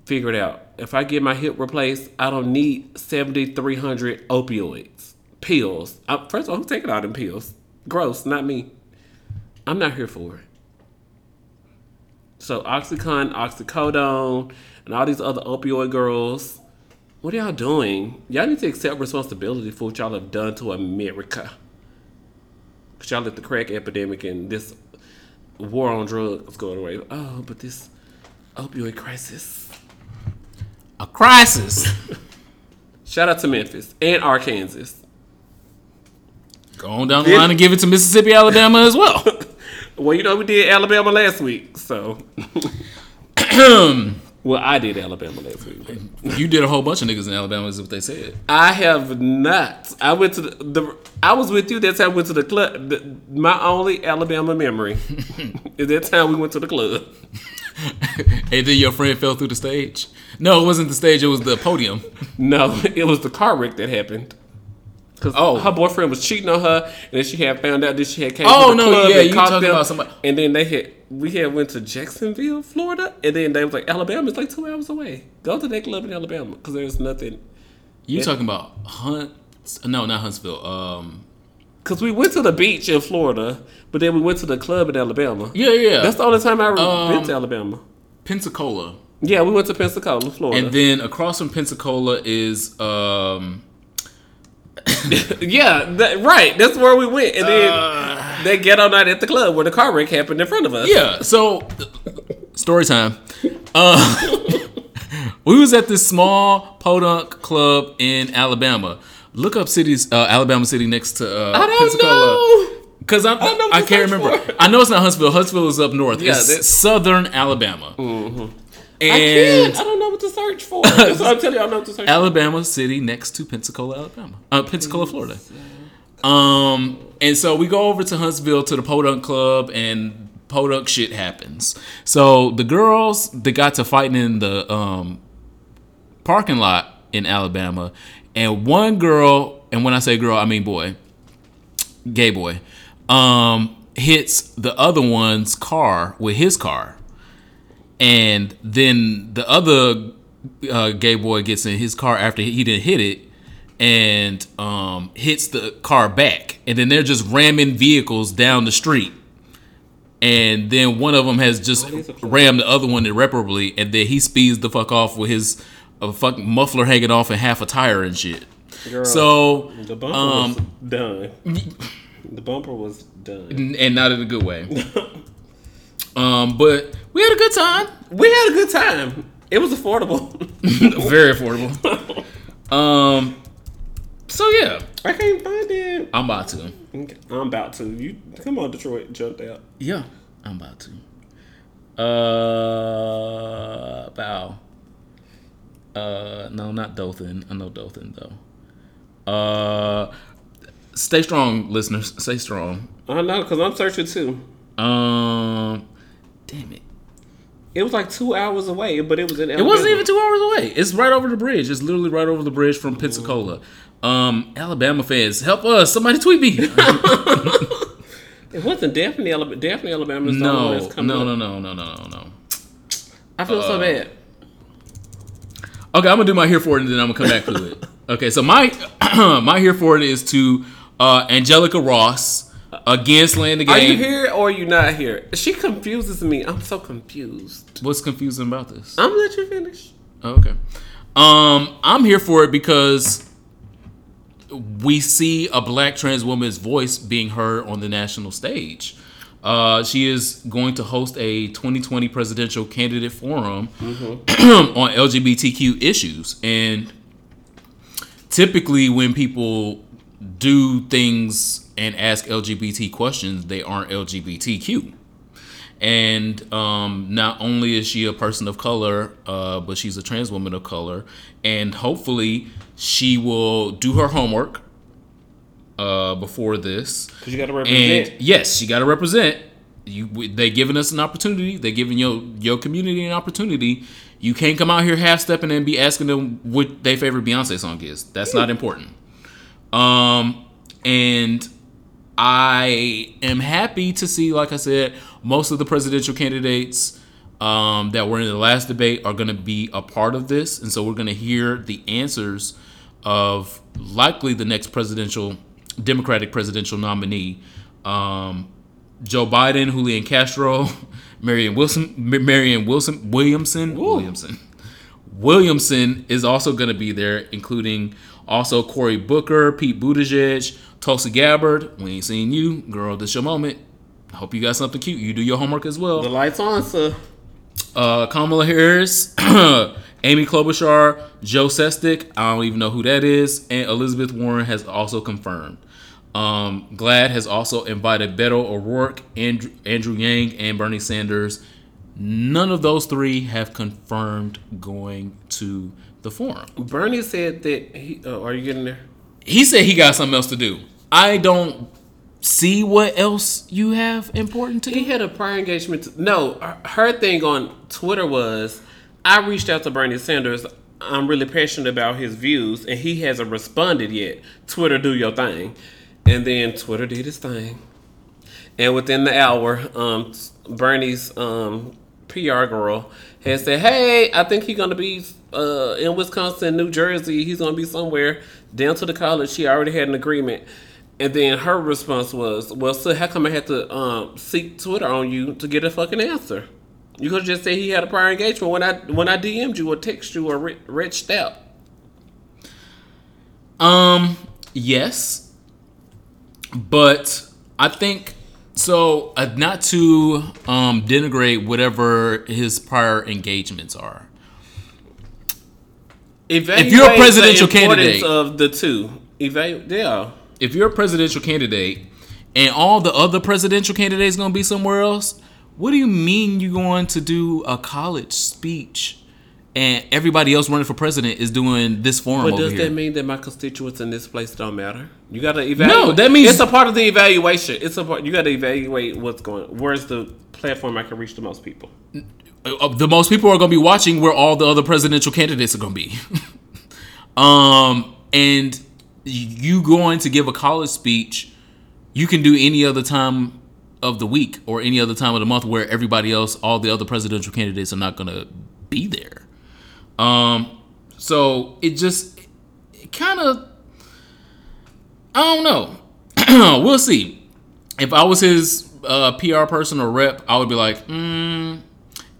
figure it out. If I get my hip replaced, I don't need 7,300 opioids pills. I, first of all, who's taking all them pills? Gross, not me. I'm not here for it. So Oxycontin, oxycodone, and all these other opioid girls. What are y'all doing? Y'all need to accept responsibility for what y'all have done to America. Cause y'all let the crack epidemic and this war on drugs go away. Oh, but this opioid crisis. A crisis. Shout out to Memphis and Arkansas. Go on down the line and give it to Mississippi, Alabama as well. Well, you know we did Alabama last week, so. well, I did Alabama last week. but- You did a whole bunch of niggas in Alabama, is what they said. I have not. I went to the, the I was with you that time. I went to the club. The, my only Alabama memory is that time we went to the club. and then your friend fell through the stage. No, it wasn't the stage. It was the podium. No, it was the car wreck that happened. Cause Oh. her boyfriend was cheating on her, and then she had found out that she had came Oh, to the no, club yeah, and you talking them. about somebody- And then they had we had went to Jacksonville, Florida, and then they was like Alabama is like two hours away. Go to that club in Alabama because there's nothing. You talking about Hunt? No, not Huntsville. Um, Because we went to the beach in Florida, but then we went to the club in Alabama. yeah, yeah. That's the only time I ever been Um, to Alabama. Pensacola. Yeah, we went to Pensacola, Florida. And then across from Pensacola is um yeah, that, right. That's where we went. And then Uh. that ghetto night at the club where the car wreck happened in front of us. yeah. So story time. Uh, we was at this small podunk club in Alabama. Look up cities, uh, Alabama city next to uh, I don't Pensacola. know. Cause don't know I can't remember. for. I know it's not Huntsville. Huntsville is up north. Yeah, it's that- southern Alabama. I And can't. I don't know what to search for. That's what I'm telling you. I don't know what to search for. Alabama City next to Pensacola, Alabama. Uh, Pensacola, Florida. Um, and so we go over to Huntsville to the Podunk Club, and Podunk shit happens. So the girls they got to fighting in the um, parking lot in Alabama, and one girl, and when I say girl, I mean boy, gay boy, um, hits the other one's car with his car and then the other uh, gay boy gets in his car after he didn't hit it and um, hits the car back and then they're just ramming vehicles down the street and then one of them has just is a clue? rammed the other one irreparably, and then he speeds the fuck off with his uh, fucking muffler hanging off and half a tire and shit. Girl, So, the bumper um, was done. The bumper was done. and not in a good way. um, but we had a good time. We had a good time. It was affordable. Very affordable. um, so yeah, I can't find it. I'm about to. I'm about to. You come on, Detroit, jumped out. Yeah, I'm about to. Uh, bow. Uh, no, not Dothan. I know Dothan though. Uh, stay strong, listeners. Stay strong. I know, cause I'm searching too. Um, damn it. It was like two hours away, but it was in. It wasn't even two hours away. It's right over the bridge. It's literally right over the bridge from Pensacola. Um, Alabama fans, help us! Somebody tweet me. It wasn't Daphne, Alabama. Daphne, Alabama is the no, that's coming no, no, no, no, no, no, no. I feel Uh, so bad. Okay, I'm gonna do my here for it, and then I'm gonna come back to it. Okay, so my my here for it is to uh, Angelica Ross against Land the Are you here or are you not here? She confuses me. I'm so confused. What's confusing about this? I'm gonna let you finish. Oh, okay. Um, I'm here for it because we see a black trans woman's voice being heard on the national stage. Uh, she is going to host a 2020 presidential candidate forum on LGBTQ issues. And typically, when people do things and ask LGBT questions, they aren't LGBTQ. And um, not only is she a person of color, uh, but she's a trans woman of color. And hopefully, she will do her homework uh, before this. Cause you gotta represent. And yes, you got to represent. You, they giving us an opportunity. They giving your your community an opportunity. You can't come out here half stepping and be asking them what their favorite Beyonce song is. That's not important. Um, and I am happy to see, like I said, most of the presidential candidates um, that were in the last debate are going to be a part of this, and so we're going to hear the answers of likely the next presidential Democratic presidential nominee, um, Joe Biden, Julian Castro, Marion Wilson, Marion Wilson, Williamson, Williamson. Williamson is also going to be there, including also Cory Booker, Pete Buttigieg, Tulsi Gabbard. We ain't seen you, girl. This your moment. I hope you got something cute. You do your homework as well The lights on, sir. uh, Kamala Harris, Amy Klobuchar, Joe Sestak, I don't even know who that is, and Elizabeth Warren has also confirmed. Um, GLAAD has also invited Beto O'Rourke, Andrew, Andrew Yang, and Bernie Sanders. None of those three have confirmed going to the forum. Bernie said that he. Oh, are you getting there? He said he got something else to do. I don't see what else you have important to He do. had a prior engagement. To, no, her- thing on Twitter was, I reached out to Bernie Sanders. I'm really passionate about his views, and he hasn't responded yet. Twitter, do your thing. And then Twitter did his thing. And within the hour, um, Bernie's um, PR girl had said, "Hey, I think he's gonna be uh, in Wisconsin, New Jersey. He's gonna be somewhere down to the college. She already had an agreement." And then her response was, "Well, so how come I had to um, seek Twitter on you to get a fucking answer? You could just say he had a prior engagement when I when I DM'd you or text you or re- reached out." Um, yes, but I think so. Uh, not to um, denigrate whatever his prior engagements are. Evaluate you're a presidential candidate- of the two, evaluate, yeah. If you're a presidential candidate and all the other presidential candidates gonna be somewhere else, what do you mean you're going to do a college speech and everybody else running for president is doing this forum But does that mean that my constituents in this place don't matter? You gotta evaluate. No, that means- it's a part of the evaluation. It's a part. You gotta evaluate what's going. Where's the platform I can reach the most people? Uh, the most people are going to be watching where all the other presidential candidates are going to be. um, and you going to give a college speech, you can do any other time of the week or any other time of the month where everybody else, all the other presidential candidates are not going to be there. Um, so it just it kind of, I don't know. we'll see. If I was his uh, PR person or rep, I would be like, mm,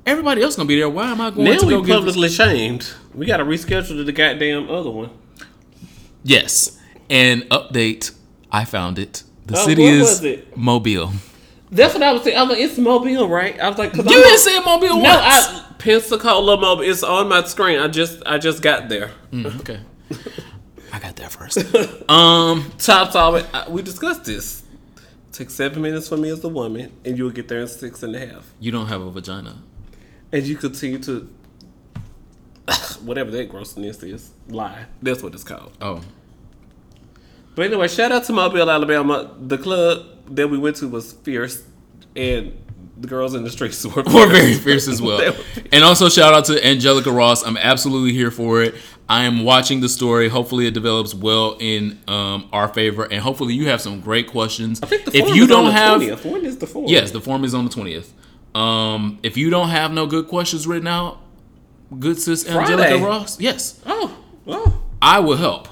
everybody else gonna be there. Why am I going Now to we go get? publicly shamed. We got to reschedule the goddamn other one. Yes, and update. I found it. The Oh, city is? Mobile. That's what I was saying. I was like, it's Mobile, right? I was like, You I'm didn't say Mobile No, once. I, Pensacola Mobile. It's on my screen. I just, I just got there. Mm, okay, I got there first. um, Top solid. We discussed this. Take seven minutes for me as a woman, and you'll get there in six and a half. you don't have a vagina. And you continue to, whatever that grossness is, lie. That's what it's called. Oh, But anyway, shout out to Mobile, Alabama. The club that we went to was fierce, and the girls in the streets were we're very fierce as well. And also shout out to Angelica Ross. I'm absolutely here for it. I am watching the story. Hopefully, it develops well in um, our favor, and hopefully, you have some great questions. I think the if form you is on don't the have, 20th. When is the form? yes, the form is on the twentieth. Um, if you don't have no good questions written out, good sis Angelica. Ross, yes, Oh, oh. I will help.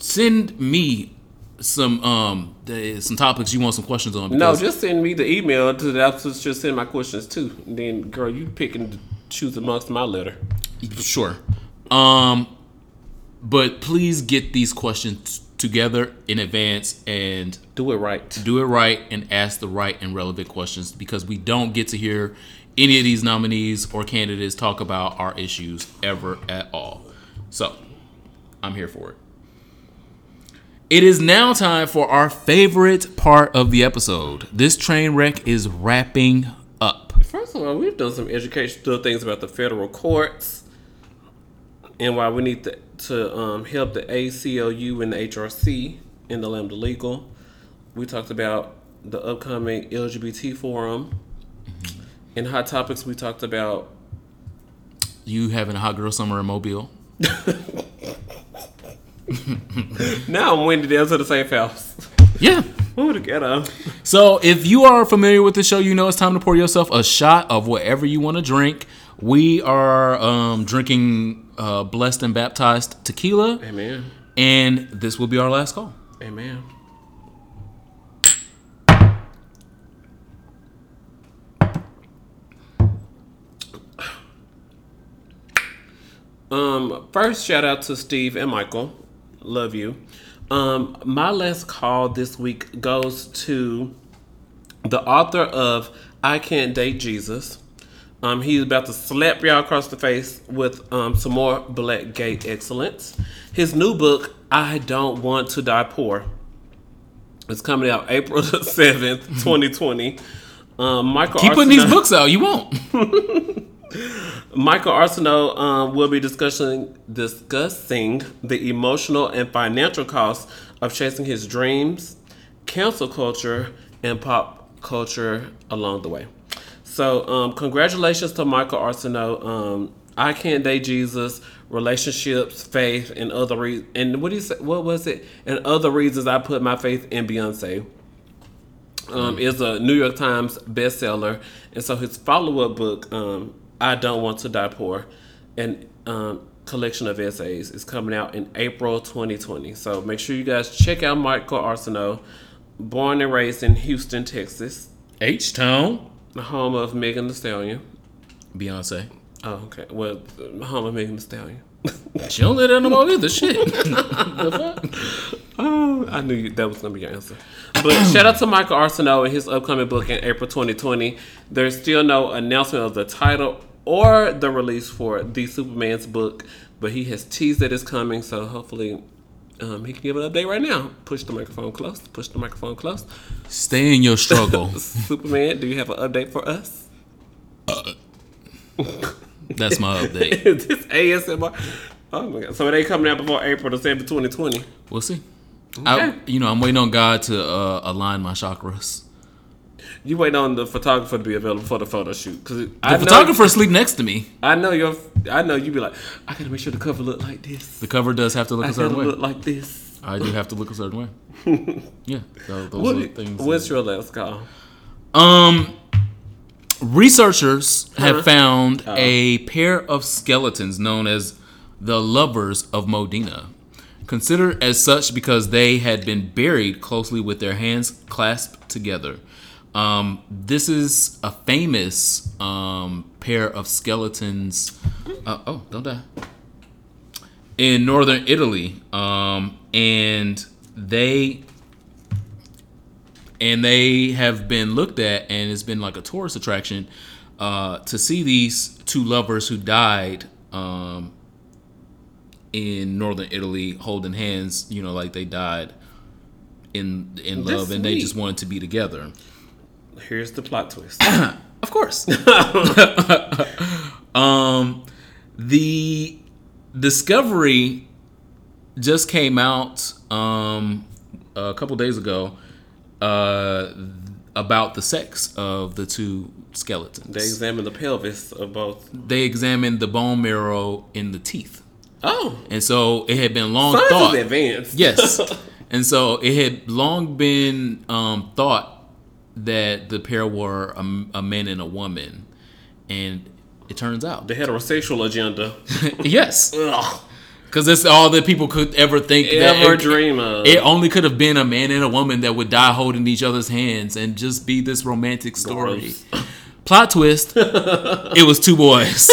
Send me some um the, some topics you want some questions on. No, just send me the email to the opposite. Just send my questions too. And then, girl, you pick and choose amongst my letter. Sure. Um, but please get these questions together in advance and Do it right. do it right and ask the right and relevant questions because we don't get to hear any of these nominees or candidates talk about our issues ever at all. So, I'm here for it. It is now time for our favorite part of the episode. This train wreck is wrapping up. First of all, we've done some educational things about the federal courts and why we need to, to um, help the ACLU and the HRC in the Lambda Legal. We talked about the upcoming LGBT forum. In Hot Topics, we talked about You having a hot girl summer in Mobile? now I'm winded down to the safe house. Yeah. Ooh, the ghetto. So, if you are familiar with the show, you know it's time to pour yourself a shot of whatever you want to drink. We are um, drinking uh, blessed and baptized tequila, Amen. and this will be our last call. Amen. Um, first shout out to Steve and Michael. Love you. Um, my last call this week goes to the author of I Can't Date Jesus. Um, he's about to slap y'all across the face with um, some more black gay excellence. His new book, I Don't Want to Die Poor, is coming out April the 7th, 2020. Um, Michael Keep putting these books out. You won't. Michael Arceneaux um, will be discussing discussing the emotional and financial costs of chasing his dreams, cancel culture, and pop culture along the way. So, um, congratulations to Michael Arceneaux. Um, I can't date Jesus, relationships, faith, and other re- and what do you say? What was it? And other reasons I put my faith in Beyonce um, is a New York Times bestseller, and so his follow-up book, um, "I Don't Want to Die Poor," and um, collection of essays is coming out in April 2020. So make sure you guys check out Michael Arceneaux, born and raised in Houston, Texas, H Town. The home of Megan Thee Stallion. Beyonce. Oh, okay. Well, the home of Megan Thee Stallion. She don't let her know either. Shit. The fuck? Oh, I knew you, that was gonna be your answer. But shout out to Michael Arceneaux and his upcoming book in April 2020. There's still no announcement of the title or the release for the Superman's book, but he has teased that it's coming. So hopefully, um, he can give an update right now. Push the microphone close. Push the microphone close. Stay in your struggle. Superman, do you have an update for us? That's my update. This ASMR? Oh my god! So it ain't coming out before April the 7th, 2020. We'll see. I, Okay. you know, I'm waiting on God to uh, align my chakras. You wait on the photographer to be available for the photo shoot because The photographer sleep next to me. I know your. I know you be like, I gotta make sure the cover look like this. The cover does have to look I a certain way. look like this. I do have to look a certain way. yeah, so those What, are things. what's your last call? Um, researchers have Huh? found Oh. a pair of skeletons known as the lovers of Modena, considered as such because they had been buried closely with their hands clasped together. Um, this is a famous um, pair of skeletons. Uh, oh, don't die. In northern Italy, um, and they and they have been looked at, and it's been like a tourist attraction uh, to see these two lovers who died um, in northern Italy holding hands. You know, like they died in in That's love, and they sweet. just wanted to be together. Here's the plot twist. Of course. um, the discovery just came out um, a couple days ago uh, about the sex of the two skeletons. they examined the pelvis of both. They examined the bone marrow in the teeth, Oh, and so it had been long science thought. advanced. Yes. and so it had long been um, thought that the pair were a, a man and a woman. And it turns out, the heterosexual agenda. yes. Ugh. Because that's all that people could ever think. that Ever it, dream of. It only could have been a man and a woman that would die holding each other's hands and just be this romantic story. Plot twist: It was two boys.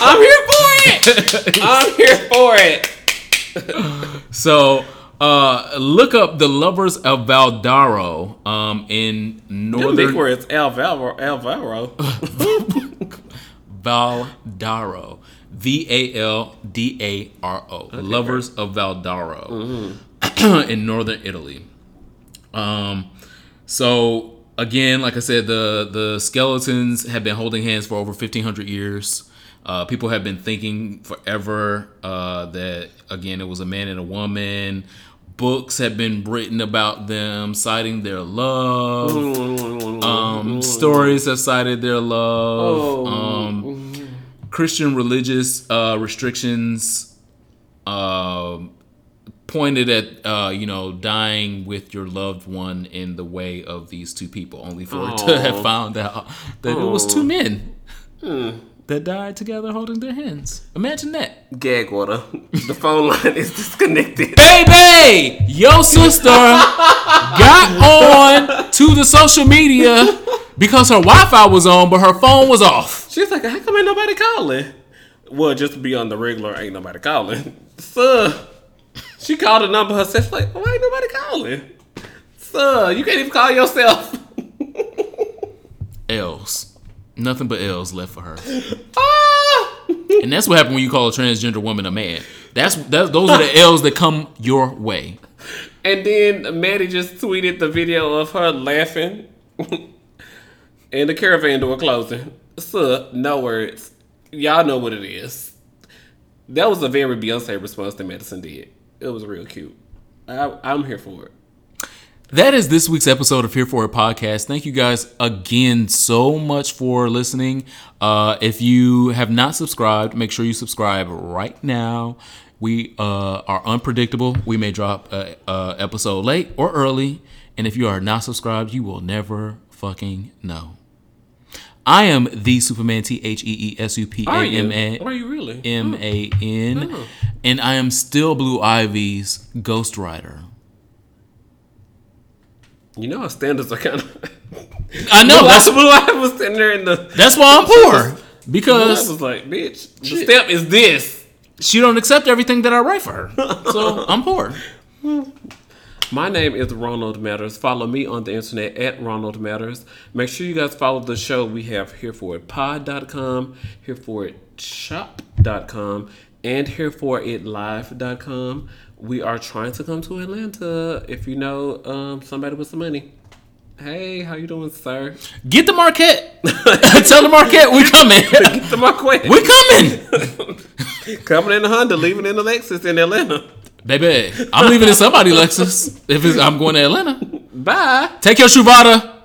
I'm here for it. I'm here for it. So uh, look up the lovers of Valdaro um, in northern. Them northern words, Alvaro. Alvaro. Valdaro. V A L D A R O. Lovers of Valdaro in northern Italy. Um, so again, like I said, the the skeletons have been holding hands for over fifteen hundred years. Uh, people have been thinking forever uh, that again it was a man and a woman. Books have been written about them, citing their love. Um, stories have cited their love. Um, Christian religious uh, restrictions um pointed at uh, you know dying with your loved one in the way of these two people, only for it to have found out that it was two Aw. men that died together holding their hands. Imagine that, Gag water. The phone line is disconnected. baby. Your sister got on to the social media because her Wi-Fi was on, but her phone was off. She's like, how come ain't nobody calling? Well, just to be on the regular, ain't nobody calling. Sir, she called a number herself. Like, why ain't nobody calling? Sir, you can't even call yourself. L's, nothing but L's left for her. ah! And that's what happened when you call a transgender woman a man. That's that, those are the L's that come your way. And then Maddie just tweeted the video of her laughing and the caravan door closing. Sir, no words. Y'all know what it is. That was a very Beyonce response that Madison did. It was real cute. I, I'm here for it. That is this week's episode of Here For It podcast. Thank you guys again so much for listening. Uh, if you have not subscribed, make sure you subscribe right now. We uh, are unpredictable. We may drop a, a episode late or early, and if you are not subscribed, you will never fucking know. I am the Superman T H E E S U P A Are you? Are you really? M A N, and I am still Blue Ivy's Ghost Rider. You know our standards are kind of. I know Blue that's Blue Eye was sitting there in the. That's why I'm poor. Because was like, bitch, the step is this. she don't accept everything that I write for her. So I'm poor. My name is Ronald Matters. Follow me on the internet at Ronald Matters. Make sure you guys follow the show. We have here for it pod.com, here for it shop.com, and here for it live.com. We are trying to come to Atlanta. If you know um, somebody with some money. Hey, how you doing, sir? Get the Marquette. Tell the Marquette we coming. Get the Marquette. we coming. Coming in the Honda, leaving in the Lexus in Atlanta. Baby, I'm leaving in somebody Lexus if it's, I'm going to Atlanta. Bye. Take your Truvada.